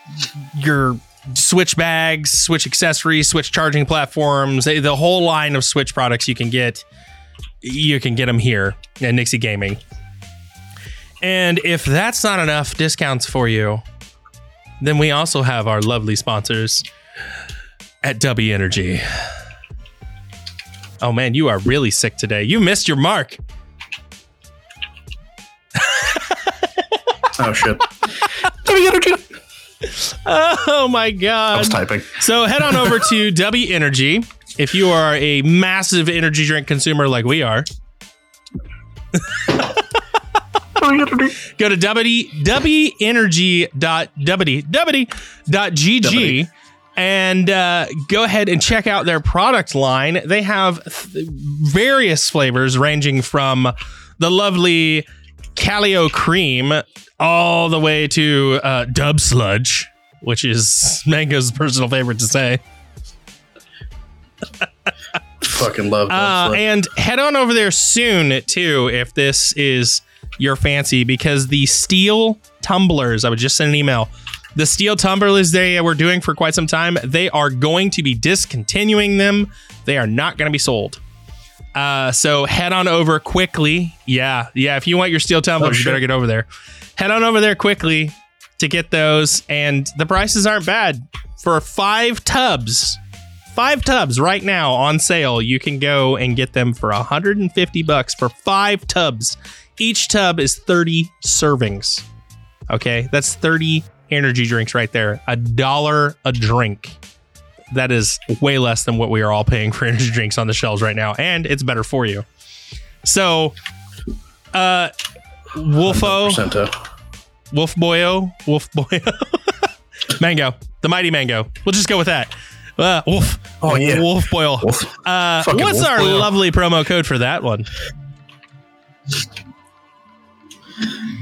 your Switch bags, Switch accessories, Switch charging platforms, the whole line of Switch products you can get. You can get them here at Nyxi Gaming. And if that's not enough discounts for you, then we also have our lovely sponsors at Dubby Energy. Oh man, you are really sick today. You missed your mark.
oh shit. *laughs* Dubby Energy.
Oh my god.
I was typing.
So head on over to *laughs* Dubby Energy if you are a massive energy drink consumer like we are. Go to w, wenergy.w, and uh, go ahead and check out their product line. They have th- various flavors ranging from the lovely Calio cream all the way to uh, Dub Sludge, which is Mango's personal favorite to say.
Fucking love.
Uh, and head on over there soon too, if this is your fancy, because the steel tumblers. I would just send an email. The steel tumblers they were doing for quite some time. They are going to be discontinuing them. They are not going to be sold. Uh, so head on over quickly. Yeah, yeah. If you want your steel tumblers, oh, you better get over there. Head on over there quickly to get those, and the prices aren't bad for five tubs. Five tubs right now on sale. You can go and get them for 150 bucks for five tubs. Each tub is 30 servings. Okay, that's 30 energy drinks right there. A dollar a drink. That is way less than what we are all paying for *laughs* energy drinks on the shelves right now, and it's better for you. So, uh, Wolfo, Wolf Boyo, Wolf Boyo, *laughs* Mango, the mighty Mango. We'll just go with that. Uh, wolf.
Oh yeah.
Wolf Boyle. Wolf. Uh, what's wolf our boil. lovely promo code for that one?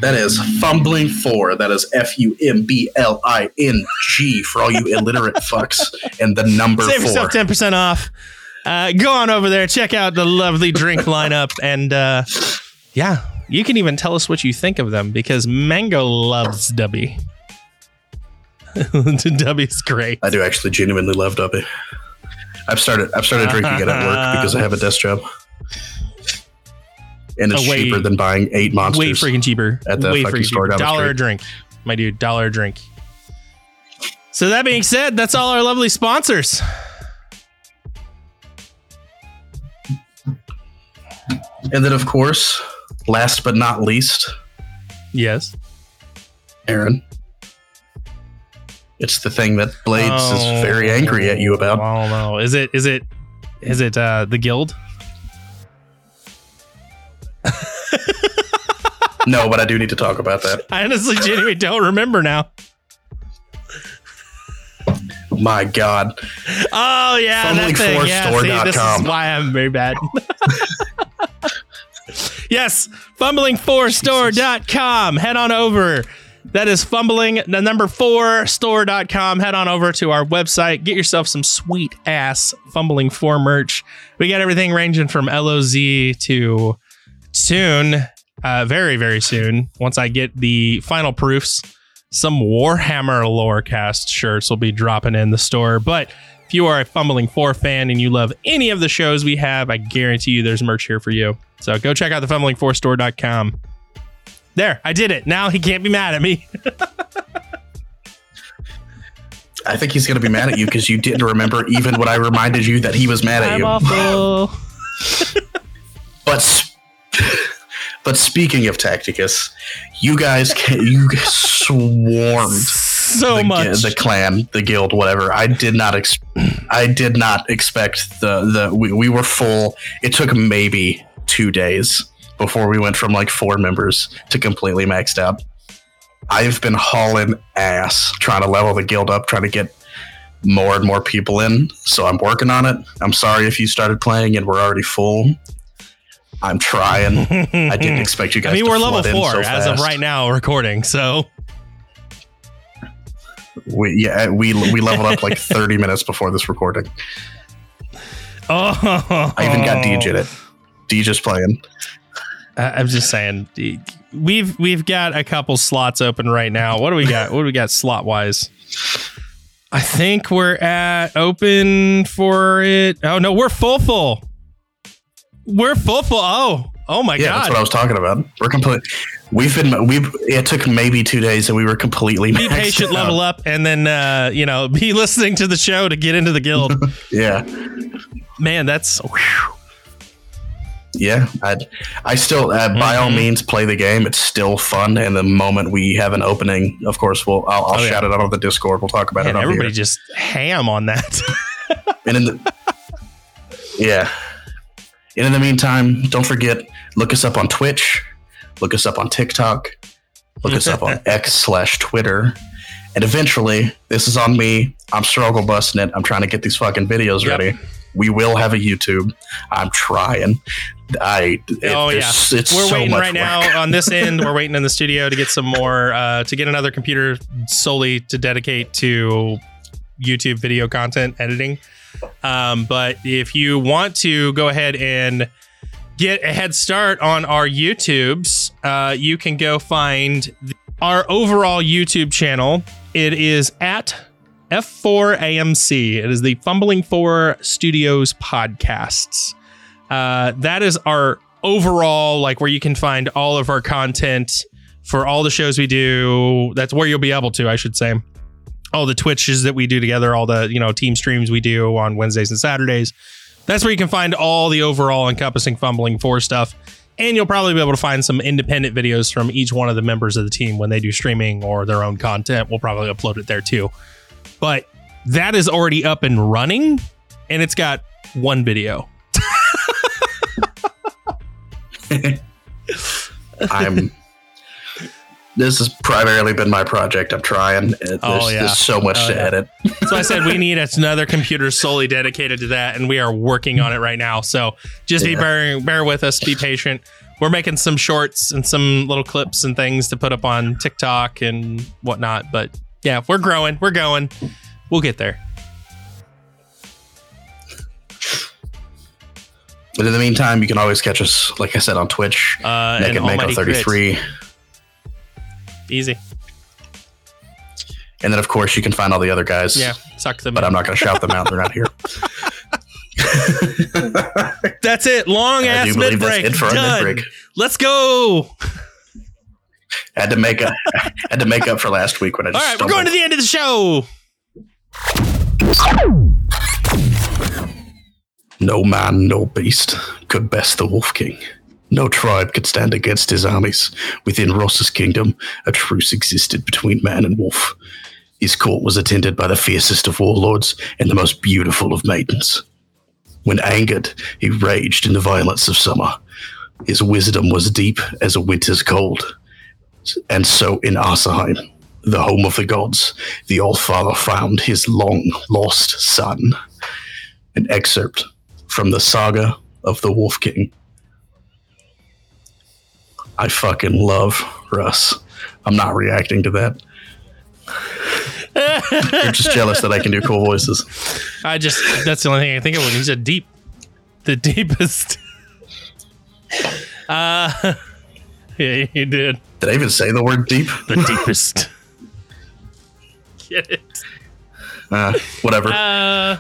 That is fumbling four. That is F U M B L I N G for all you illiterate fucks. And the number
Save
four.
yourself ten percent off. Uh, go on over there, check out the lovely drink lineup, and uh, yeah, you can even tell us what you think of them because Mango loves Dubby. *laughs* Dubby's great.
I do actually genuinely love Dubby. I've started. I've started drinking it at work because I have a desk job and it's oh, way, cheaper than buying eight monsters.
Way freaking cheaper
at the
way
fucking store down
Dollar a drink, my dude. Dollar a drink. So that being said, that's all our lovely sponsors.
And then, of course, last but not least,
yes,
Aaron. It's the thing that Blades oh, is very angry at you about.
Oh no! Is it? Is it? Is it uh, the guild?
No, but I do need to talk about that.
I honestly genuinely don't remember now.
My God.
Oh yeah, that thing. Yeah, see, this is why I'm very bad. *laughs* yes, fumbling4store.com. Head on over. That is fumbling the number four store.com. Head on over to our website. Get yourself some sweet ass fumbling four merch. We got everything ranging from LOZ to soon, uh, very, very soon, once I get the final proofs, some Warhammer Lorecast shirts will be dropping in the store. But if you are a Fumbling 4 fan and you love any of the shows we have, I guarantee you there's merch here for you. So go check out the fumbling4store.com. There, I did it. Now he can't be mad at me. *laughs*
I think he's going to be mad at you because you didn't remember even when I reminded you that he was mad at
I'm
you.
Awful. *laughs*
but s- but speaking of Tacticus, you guys *laughs* ca- you swarmed
So
the,
much.
the clan, the guild, whatever. I did not ex- I did not expect the the we, we were full. It took maybe two days before we went from like four members to completely maxed out. I've been hauling ass trying to level the guild up, trying to get more and more people in. So I'm working on it. I'm sorry if you started playing and we're already full. I'm trying. I didn't *laughs* expect you guys.
I mean,
to
we're level four
so
as of right now recording. So
We, yeah, we we leveled up like *laughs* 30 minutes before this recording.
oh,
I even got DJ in it. DJ's playing.
I- I'm just saying, we've we've got a couple slots open right now. What do we got? What do we got slot wise? I think we're at open for it. Oh no, we're full full. We're full full. Oh, oh my god!
Yeah, that's what I was talking about. We're complete. We've been we. It took maybe two days, and we were completely
be patient,
out.
level up, and then uh, you know, be *laughs* listening to the show to get into the guild. *laughs*
Yeah,
Man, that's whew.
yeah. I I still uh, by all
Mhm.
means play the game. It's still fun, and the moment we have an opening, of course, we'll I'll, I'll
Oh, yeah.
shout it out on the Discord. We'll talk about it.
Everybody
here.
just ham on that. *laughs*
And in the yeah, and in the meantime, don't forget look us up on Twitch, look us up on TikTok, look us up on *laughs* X slash Twitter, and eventually, this is on me. I'm struggle busting it. I'm trying to get these fucking videos
Yep.
ready. We will have a YouTube. I'm trying. I it-
oh yeah,
it's
we're waiting right now on this *laughs* end. We're waiting in the studio to get some more uh, to get another computer solely to dedicate to YouTube video content editing. Um, but if you want to go ahead and get a head start on our YouTubes, uh, you can go find our overall YouTube channel. It is at F4AMC. It is the Fumbling Four Studios podcasts. Uh, that is our overall, like where you can find all of our content for all the shows we do. That's where you'll be able to, I should say. All the Twitches that we do together, all the, you know, team streams we do on Wednesdays and Saturdays. That's where you can find all the overall encompassing fumbling for stuff. And you'll probably be able to find some independent videos from each one of the members of the team when they do streaming or their own content. We'll probably upload it there too. But that is already up and running, and it's got one video. *laughs*
I'm. This has primarily been my project. I'm trying. It- There's,
Oh, yeah.
there's so much
Oh,
to
yeah.
edit.
So I said we *laughs* need another computer solely dedicated to that, and we are working on it right now. So just be bear, bear with us, be patient. We're making some shorts and some little clips and things to put up on TikTok and whatnot. But yeah, we're growing, we're going. We'll get there.
But in the meantime, you can always catch us, like I said, on Twitch.
Uh,
Naked
Almighty
33.
Crit. Easy.
And then, of course, you can find all the other guys.
Yeah, suck them.
But
in.
I'm not going to shout them out. They're not here. *laughs*
That's it. Long
I
ass mid
that's
break.
it for our
Done. Let's go. *laughs*
had to make up had to make up for last week when I
All
just
right, we're going to the end of the show.
No man, no beast could best the Wolf King. No tribe could stand against his armies. Within Russ's kingdom, a truce existed between man and wolf. His court was attended by the fiercest of warlords and the most beautiful of maidens. When angered, he raged in the violence of summer. His wisdom was deep as a winter's cold. And so in Asaheim, the home of the gods, the Allfather found his long lost son. An excerpt from the saga of the Wolf King. I fucking love Russ. I'm not reacting to that. You're just jealous that I can do cool voices.
I just that's the only thing I think of when he's a deep the deepest. Uh *laughs* yeah, you did.
Did I even say the word deep?
The deepest. *laughs* Get it.
Uh, whatever.
Uh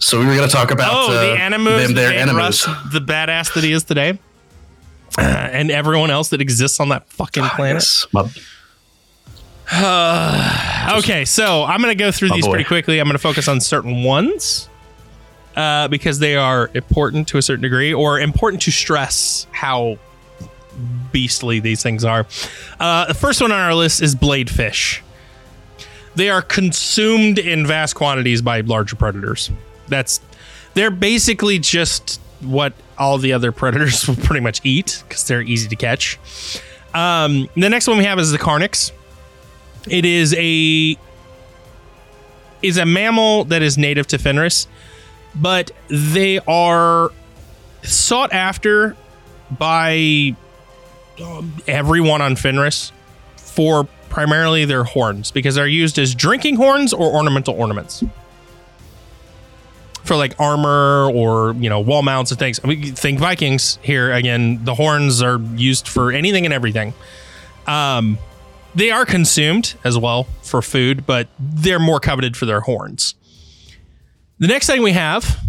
so we were going to talk about
oh,
uh,
the animus
them, their enemies.
Russ the badass that he is today. Uh, and everyone else that exists on that fucking planet.
Yes, my- *sighs*
okay, so I'm going to go through
Oh,
these
boy.
pretty quickly. I'm going to focus on certain ones. uh, because they are important to a certain degree or important to stress how beastly these things are. Uh, the first one on our list is bladefish. They are consumed in vast quantities by larger predators. That's they're basically just what all the other predators *laughs* will pretty much eat because they're easy to catch. Um, the next one we have is the carnix. It is a is a mammal that is native to Fenris, but they are sought after by um, everyone on Fenris for primarily their horns because they're used as drinking horns or ornamental ornaments for like armor or you know wall mounts and things. I mean, think Vikings here again. The horns are used for anything and everything. Um, they are consumed as well for food, but they're more coveted for their horns. The next thing we have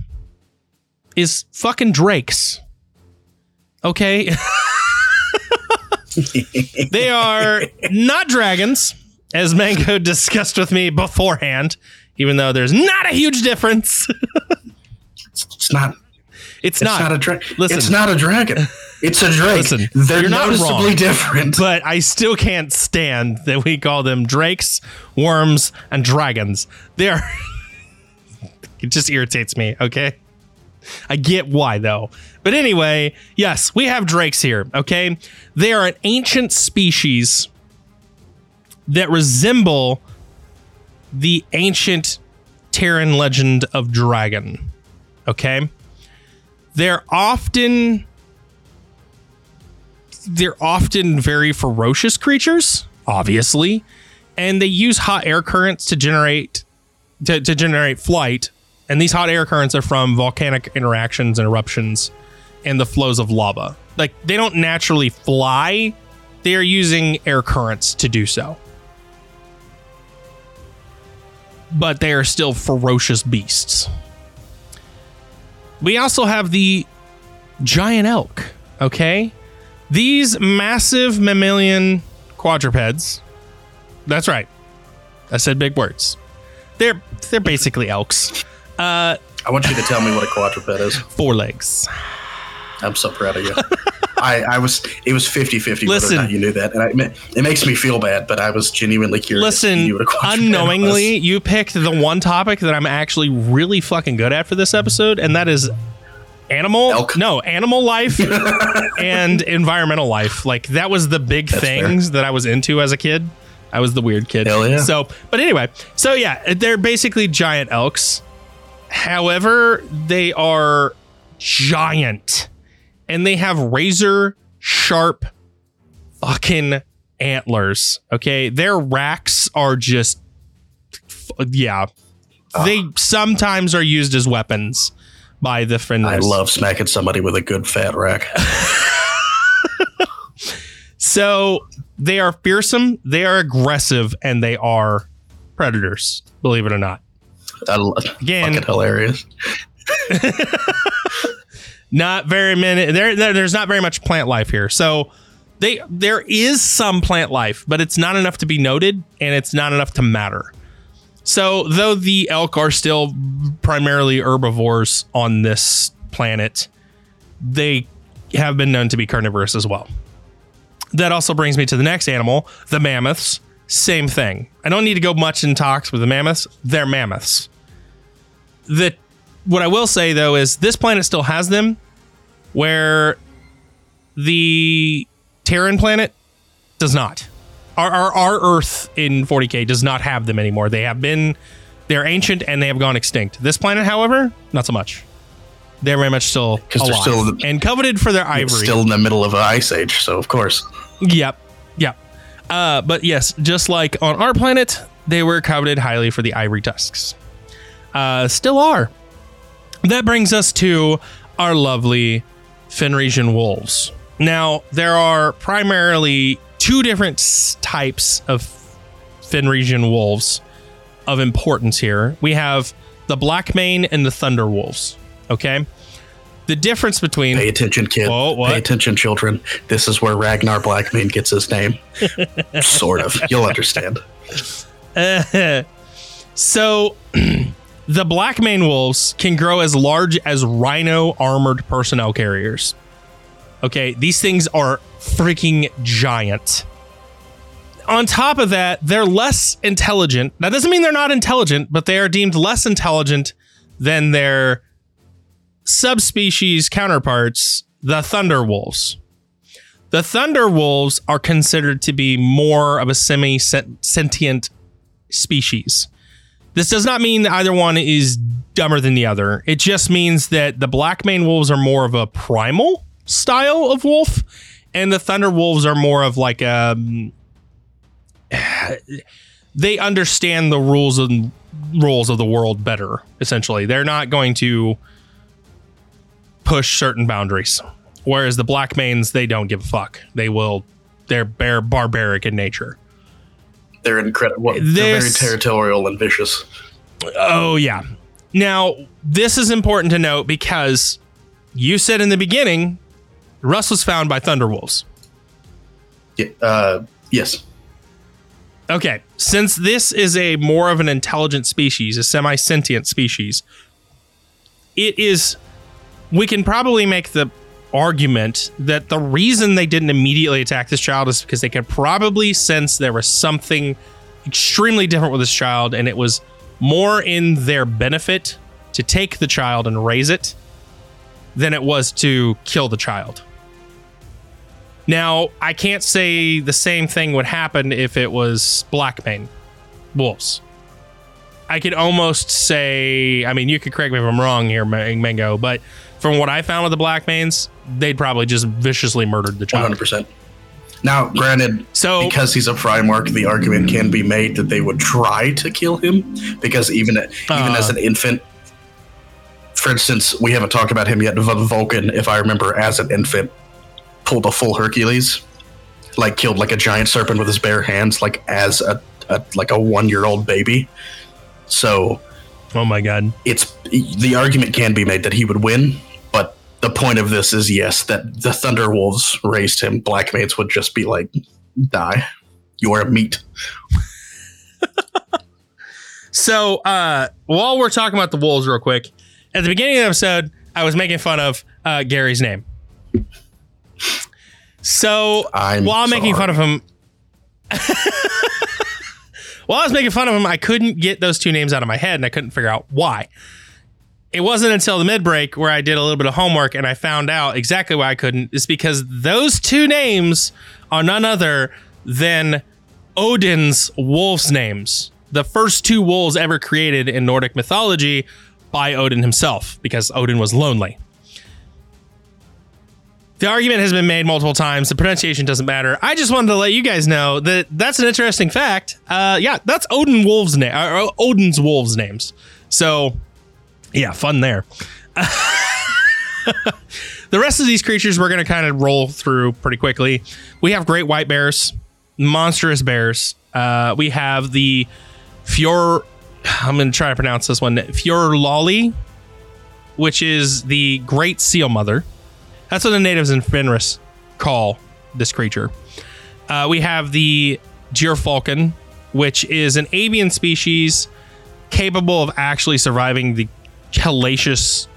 is fucking drakes. Okay. *laughs* they are not dragons, as Mango *laughs* discussed with me beforehand, even though there's not a huge difference.
It's, *laughs* it's not.
It's,
It's
not.
not, a dragon.
Listen.
It's not a dragon. It's a drake.
Listen,
They're
you're not
noticeably
wrong.
different.
but I still can't stand that we call them drakes, worms, and dragons. They are. *laughs* it just irritates me, okay? I get why, though. But anyway, yes, we have drakes here, okay? They are an ancient species that resemble the ancient Terran legend of dragon, okay? They're often they're often very ferocious creatures, obviously, and they use hot air currents to generate to, to generate flight. And these hot air currents are from volcanic interactions and eruptions and the flows of lava. Like they don't naturally fly; they are using air currents to do so. But they are still ferocious beasts. We also have the giant elk. Okay, these massive mammalian quadrupeds. That's right. I said big words. They're they're basically elks. Uh,
I want you to tell me what a quadruped is.
four legs.
I'm so proud of you. *laughs* I, I was it was 50 50 whether
Listen.
or not you knew that. And I, it makes me feel bad, but I was genuinely curious.
Listen,
knew what a quadruped
unknowingly, *laughs* you picked the one topic that I'm actually really fucking good at for this episode, and that is animal
Elk.
no animal life *laughs* and environmental life like that was the big
That's fair.
things that i was into as a kid i was the weird kid
Hell yeah.
so but anyway so yeah they're basically giant elks however they are giant and they have razor sharp fucking antlers okay their racks are just f- yeah they ah. sometimes are used as weapons by the
friendly.
I
love smacking somebody with a good fat rack. *laughs*
So they are fearsome, they are aggressive, and they are predators. Believe it or not.
I
Again-
fucking hilarious. *laughs*
Not very many. There, there, there's not very much plant life here. So they, there is some plant life, but it's not enough to be noted, and it's not enough to matter. So though the elk are still primarily herbivores on this planet, they have been known to be carnivorous as well. That also brings me to the next animal, the mammoths. Same thing. I don't need to go much in talks with the mammoths. They're mammoths. The what I will say though is this planet still has them, where the Terran planet does not. Our, our our Earth in 40k does not have them anymore. They have been they're ancient and they have gone extinct. This planet, however, not so much. They're very much still alive
still-
and coveted for their ivory.
still in the middle of an ice age, so of course.
Yep. Yep. Uh, but yes, just like on our planet, they were coveted highly for the ivory tusks. Uh, still are. That brings us to our lovely Fenrisian wolves. Now, there are primarily two different types of Fenrisian wolves of importance here. We have the black mane and the thunder wolves. Okay. The difference between
Pay attention, kid.
Whoa, what?
Pay attention, children. This is where Ragnar Blackmane gets his name. *laughs* sort of. You'll understand.
Uh, *laughs* so *clears throat* The black mane wolves can grow as large as rhino armored personnel carriers. Okay, these things are freaking giant. On top of that, they're less intelligent. That doesn't mean they're not intelligent, but they are deemed less intelligent than their subspecies counterparts, the thunder wolves. The thunder wolves are considered to be more of a semi sentient species. This does not mean that either one is dumber than the other. It just means that the black mane wolves are more of a primal style of wolf, and the thunder wolves are more of like a. Um, *sighs* they understand the rules and rules of the world better. Essentially, they're not going to push certain boundaries. Whereas the black manes, they don't give a fuck. They will. They're bare barbaric in nature.
They're incredible. They're very territorial and vicious.
Oh yeah. Now this is important to note because you said in the beginning, Russ was found by Thunderwolves.
Yeah, uh, yes.
Okay, since this is a more of an intelligent species, a semi-sentient species, it is. We can probably make the argument that the reason they didn't immediately attack this child is because they could probably sense there was something extremely different with this child, and it was more in their benefit to take the child and raise it than it was to kill the child. Now, I can't say the same thing would happen if it was Blackmane wolves. I could almost say, I mean, you could correct me if I'm wrong here, Mango, but from what I found with the Black Manes, they'd probably just viciously murdered the child.
100%. Now, granted, so because he's a Primarch, the argument can be made that they would try to kill him because even even uh, as an infant, for instance, we haven't talked about him yet. Vulcan, if I remember, as an infant, pulled a full Hercules, like killed like a giant serpent with his bare hands, like as a, a like a one year old baby. So,
oh my god,
it's the argument can be made that he would win, the point of this is yes, that the Thunderwolves raised him. Blackmanes would just be like, die. You are a meat. *laughs*
so uh, while we're talking about the wolves real quick, at the beginning of the episode, I was making fun of uh, Geri's name. So I'm while I'm making fun of him, *laughs* while I was making fun of him, I couldn't get those two names out of my head, and I couldn't figure out why it wasn't until the mid break where I did a little bit of homework and I found out exactly why I couldn't. Is because those two names are none other than Odin's wolves' names. The first two wolves ever created in Nordic mythology by Odin himself, because Odin was lonely. The argument has been made multiple times. The pronunciation doesn't matter. I just wanted to let you guys know that that's an interesting fact. Uh, yeah, that's Odin wolves' name, uh, Odin's wolves' names. So yeah, fun there. the rest of these creatures we're going to kind of roll through pretty quickly. We have great white bears, monstrous bears. Uh, we have the Fjord. I'm going to try to pronounce this one. Fjorlali, which is the great seal mother. That's what the natives in Fenris call this creature. Uh, we have the Gyrfalcon, which is an avian species capable of actually surviving the hellacious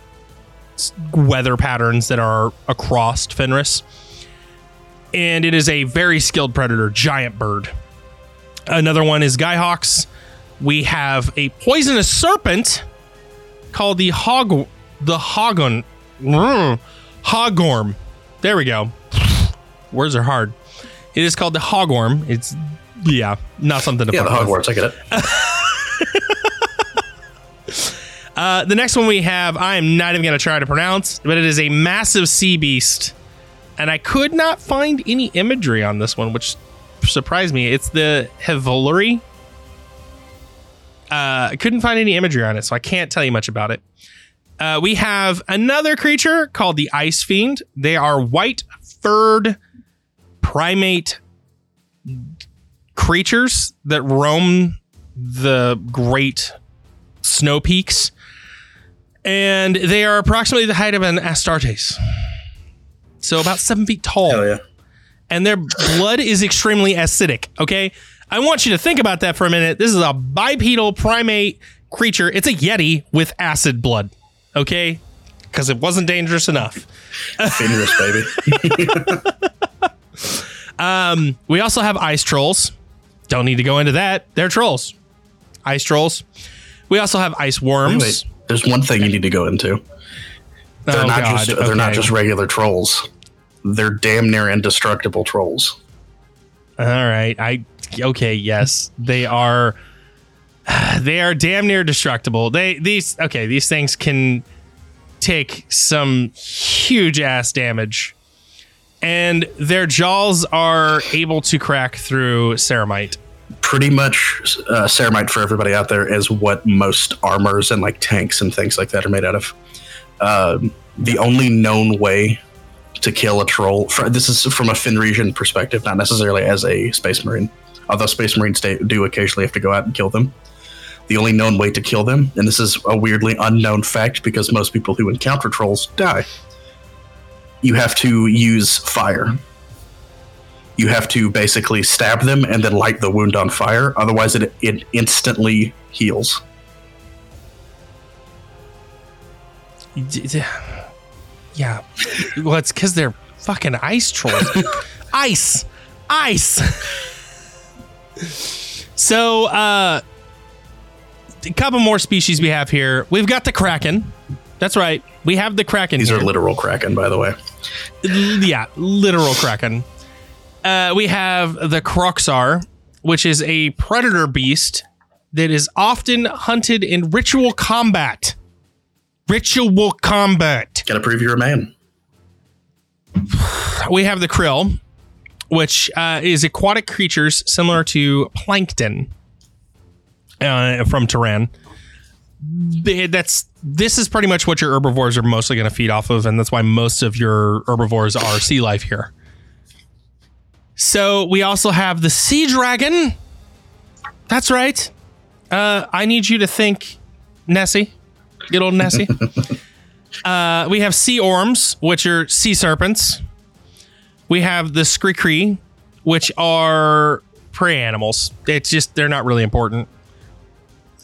weather patterns that are across Fenris. And it is a very skilled predator, giant bird. Another one is Guyhawks. We have a poisonous serpent called the hog the hogon mm, hogorm. There we go. *laughs* Words are hard. It is called the hogorm. It's yeah, not something to
yeah. The hogwarts, I get it. *laughs*
Uh, the next one we have, I am not even going to try to pronounce, but it is a massive sea beast. And I could not find any imagery on this one, which surprised me. It's the Hevolari. Uh, I couldn't find any imagery on it, so I can't tell you much about it. Uh, we have another creature called the Ice Fiend. They are white furred primate creatures that roam the great snow peaks and they are approximately the height of an Astartes. So about seven feet tall.
Hell yeah.
And their blood is extremely acidic. Okay. I want you to think about that for a minute. This is a bipedal primate creature. It's a Yeti with acid blood. Okay, because it wasn't dangerous enough.
Dangerous, baby. *laughs*
Um, we also have ice trolls. Don't need to go into that. They're trolls. Ice trolls. We also have ice worms.
Wait, there's one thing you need to go into. They're
Oh,
not
God.
just they're not just regular trolls. They're damn near indestructible trolls.
All right. I okay, yes. They are *sighs* they are damn near destructible. They these okay, these things can take some huge ass damage. And their jaws are able to crack through ceramite.
Pretty much, uh, ceramite for everybody out there is what most armors and like tanks and things like that are made out of. Um the only known way to kill a troll, for, this is from a Fenrisian perspective, not necessarily as a space marine. Although space marines do occasionally have to go out and kill them. The only known way to kill them, and this is a weirdly unknown fact because most people who encounter trolls die. You have to use fire. You have to basically stab them and then light the wound on fire. Otherwise, it, it instantly heals.
Yeah. Well, it's because they're fucking ice trolls. *laughs* ice. Ice. so, uh, a couple more species we have here. We've got the kraken. That's right. We have the kraken.
These
here.
are literal kraken, by the way.
Yeah, literal kraken. Uh, we have the Croxar, which is a predator beast that is often hunted in ritual combat. Ritual combat.
Gotta prove you're a man.
We have the krill, which uh, is aquatic creatures similar to plankton uh, from Turan. They- That's this is pretty much what your herbivores are mostly going to feed off of, and that's why most of your herbivores are sea life here. So we also have the sea dragon. That's right. Uh, I need you to think, Nessie, good old Nessie. *laughs* uh, we have sea orms, which are sea serpents. We have the skrikree, which are prey animals. It's just they're not really important.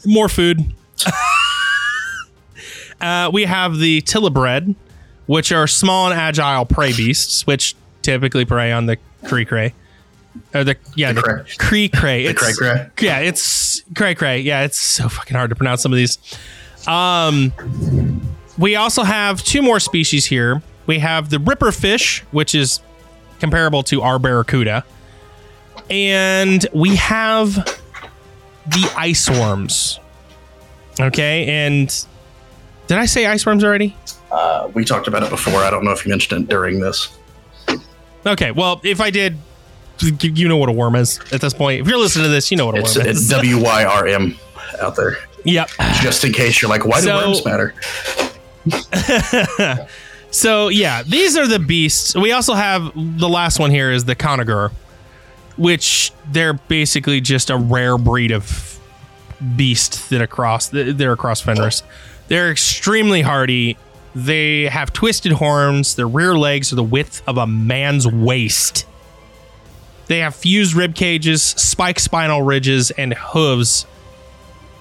More food. *laughs* uh, we have the tillibred, which are small and agile prey beasts, which typically prey on the cree cray. Or the yeah the, cree cray.
The
It's-
cray cray.
yeah, it's cray cray. Yeah, it's so fucking hard to pronounce some of these. Um, we also have two more species here. We have the ripper fish, which is comparable to our barracuda, and we have the ice worms. Okay, and did I say ice worms already?
Uh, we talked about it before. I don't know if you mentioned it during this.
Okay, well, if I did, you know what a worm is at this point. If you're listening to this, you know what a
It's,
worm
it's
is.
W Y R M out there.
Yep.
Just in case you're like, why do worms matter? *laughs*
So yeah, these are the beasts. We also have the last one here is the conagur, which they're basically just a rare breed of beast that across they're across Fenris. They're extremely hardy. They have twisted horns. Their rear legs are the width of a man's waist. They have fused rib cages, spiked spinal ridges, and hooves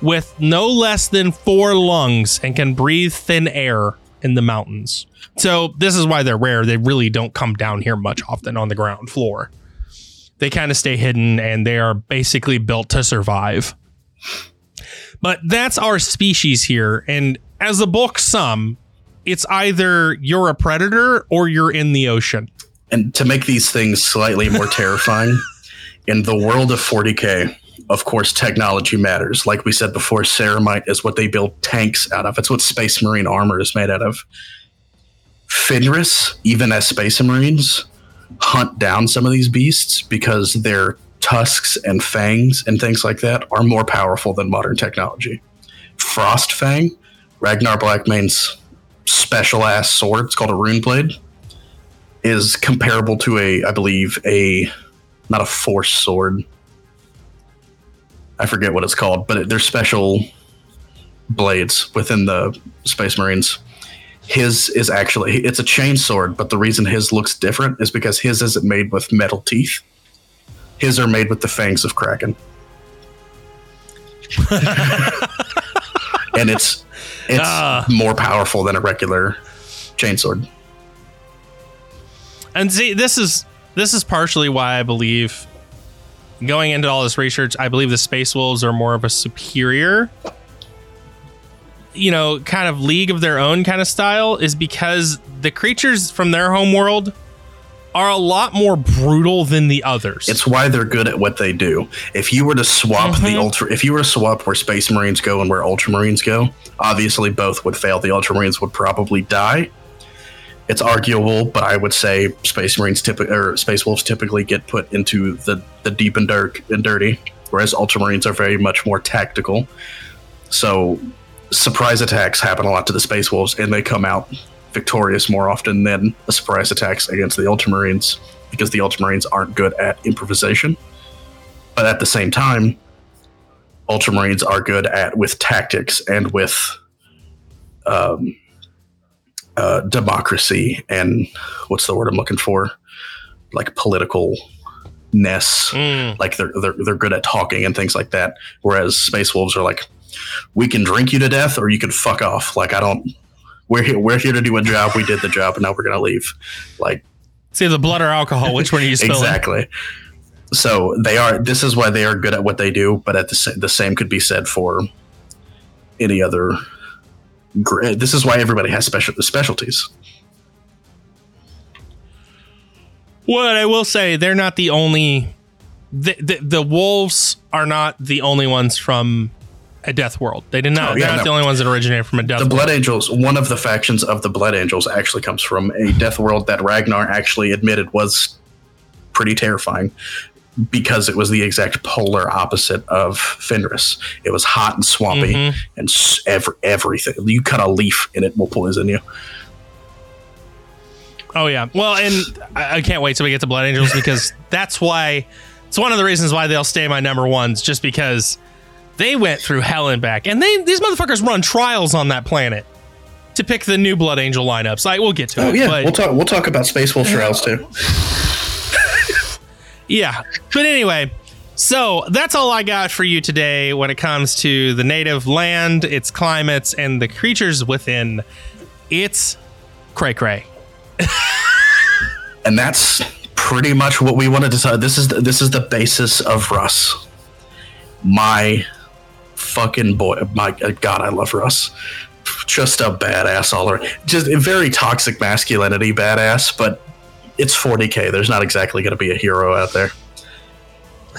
with no less than four lungs and can breathe thin air in the mountains. So this is why they're rare. They really don't come down here much often on the ground floor. They kind of stay hidden and they are basically built to survive. But that's our species here. And as a bulk sum, it's either you're a predator or you're in the ocean.
And to make these things slightly more *laughs* terrifying, in the world of 40k, of course, technology matters. Like we said before, ceramite is what they build tanks out of. It's what Space Marine armor is made out of. Fenris, even as Space Marines, hunt down some of these beasts because their tusks and fangs and things like that are more powerful than modern technology. Frost Fang, Ragnar Blackmane's special ass sword, it's called a rune blade, is comparable to a, I believe, a not a force sword. I forget what it's called, but they're special blades within the Space Marines. His is actually it's a chain sword, but the reason his looks different is because his isn't made with metal teeth. His are made with the fangs of Kraken. *laughs* and it's it's
Ah.
more powerful than a regular chainsword.
And see, this is this is partially why I believe going into all this research, I believe the space wolves are more of a superior you know, kind of league of their own kind of style is because the creatures from their home world are a lot more brutal than the others.
It's why they're good at what they do. If you were to swap the
Mhm.
ultra, if you were to swap where Space Marines go and where Ultramarines go, obviously both would fail. The Ultramarines would probably die. It's arguable, but I would say Space Marines typically or Space Wolves typically get put into the the deep and dark and dirty, whereas Ultramarines are very much more tactical. So surprise attacks happen a lot to the Space Wolves, and they come out victorious more often than the surprise attacks against the Ultramarines because the Ultramarines aren't good at improvisation. But at the same time, Ultramarines are good at with tactics and with um, uh, democracy and what's the word I'm looking for? Like political ness.
Mm,
Like they're, they're they're good at talking and things like that. Whereas Space Wolves are like, we can drink you to death or you can fuck off. Like I don't. We're here. We're here to do a job. We did the job, and now we're gonna leave. Like
see the blood or alcohol, which one are you spilling?
exactly. So they are. This is why they are good at what they do. But at the the same could be said for any other. gr- eh, This is why everybody has special specialties.
What I will say, they're not the only. The, the, the wolves are not the only ones from a death world. They did not.
Oh, yeah,
they're not
no.
the only ones that originated from a death
The
world.
Blood Angels, one of the factions of the Blood Angels, actually comes from a death world that Ragnar actually admitted was pretty terrifying because it was the exact polar opposite of Fenris. It was hot and swampy
Mhm.
and every, everything. You cut a leaf and it will poison you.
Oh yeah. Well, and I, I can't wait till we get to Blood Angels because *laughs* that's why. It's one of the reasons why they'll stay my number ones, just because they went through hell and back, and they these motherfuckers run trials on that planet to pick the new Blood Angel lineups. Like we'll get to
Oh
it.
yeah, we'll talk. We'll talk about Space Wolf trials too. *laughs*
Yeah. But anyway, so that's all I got for you today when it comes to the native land, its climates, and the creatures within. It's cray cray.
and that's pretty much what we wanted to say. This is the, this is the basis of Russ. My fucking boy, my God, I love Russ. Just a badass all around. Just a very toxic masculinity badass, but it's 40k. There's not exactly going to be a hero out there.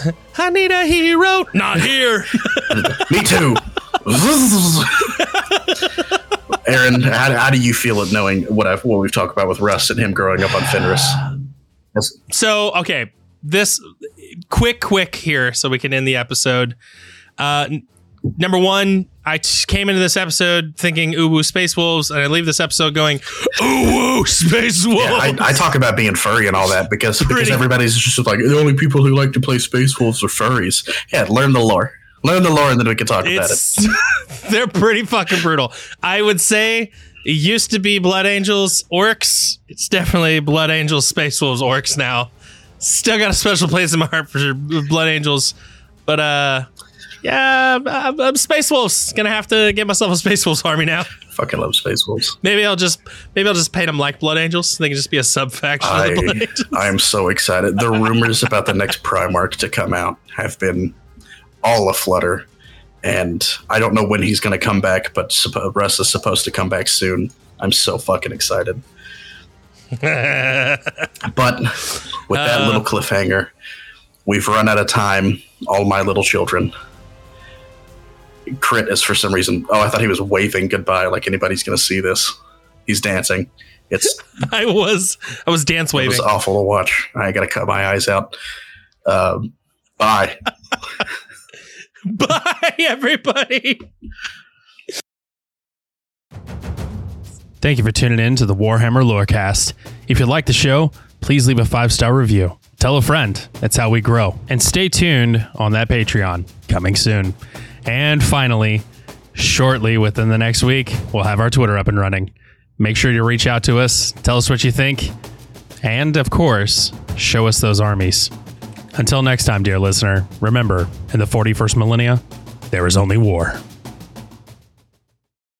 *laughs*
I need a hero. Not here. *laughs*
Me too. *laughs* Aaron, how, how do you feel at knowing what I've what we've talked about with Russ and him growing up on Fenris?
So, okay. This quick, quick here so we can end the episode. Uh, n- number one, I came into this episode thinking ooh space wolves, and I leave this episode going ooh space wolves.
Yeah, I, I talk about being furry and all that because because everybody's just like the only people who like to play Space Wolves are furries. Yeah, learn the lore, learn the lore, and then we can talk about it. *laughs*
they're pretty fucking brutal. I would say it used to be Blood Angels orcs. It's definitely Blood Angels Space Wolves orcs now. Still got a special place in my heart for Blood Angels, but uh, yeah, I'm, I'm Space Wolves. Gonna have to get myself a Space Wolves army now.
Fucking love Space Wolves.
Maybe I'll just maybe I'll just paint them like Blood Angels. They can just be a sub faction of the Blood
I
Angels.
I am so excited. The rumors about the next Primarch to come out have been all aflutter, and I don't know when he's going to come back, but suppo- Russ is supposed to come back soon. I'm so fucking excited. *laughs* But with that
Uh.
little cliffhanger, we've run out of time. All my little children. Crit is for some reason. Oh, I thought he was waving goodbye, like anybody's going to see this. He's dancing. It's *laughs*
I was I was dance waving.
it was awful to watch. I got to cut my eyes out. Um, bye. *laughs*
Bye, everybody. Thank you for tuning in to the Warhammer Lorecast. If you like the show, please leave a five star review. Tell a friend. That's how we grow. And stay tuned on that Patreon coming soon. And finally, shortly within the next week, we'll have our Twitter up and running. Make sure to reach out to us, tell us what you think, and of course, show us those armies. Until next time, dear listener, remember, in the 41st millennia, there is only war.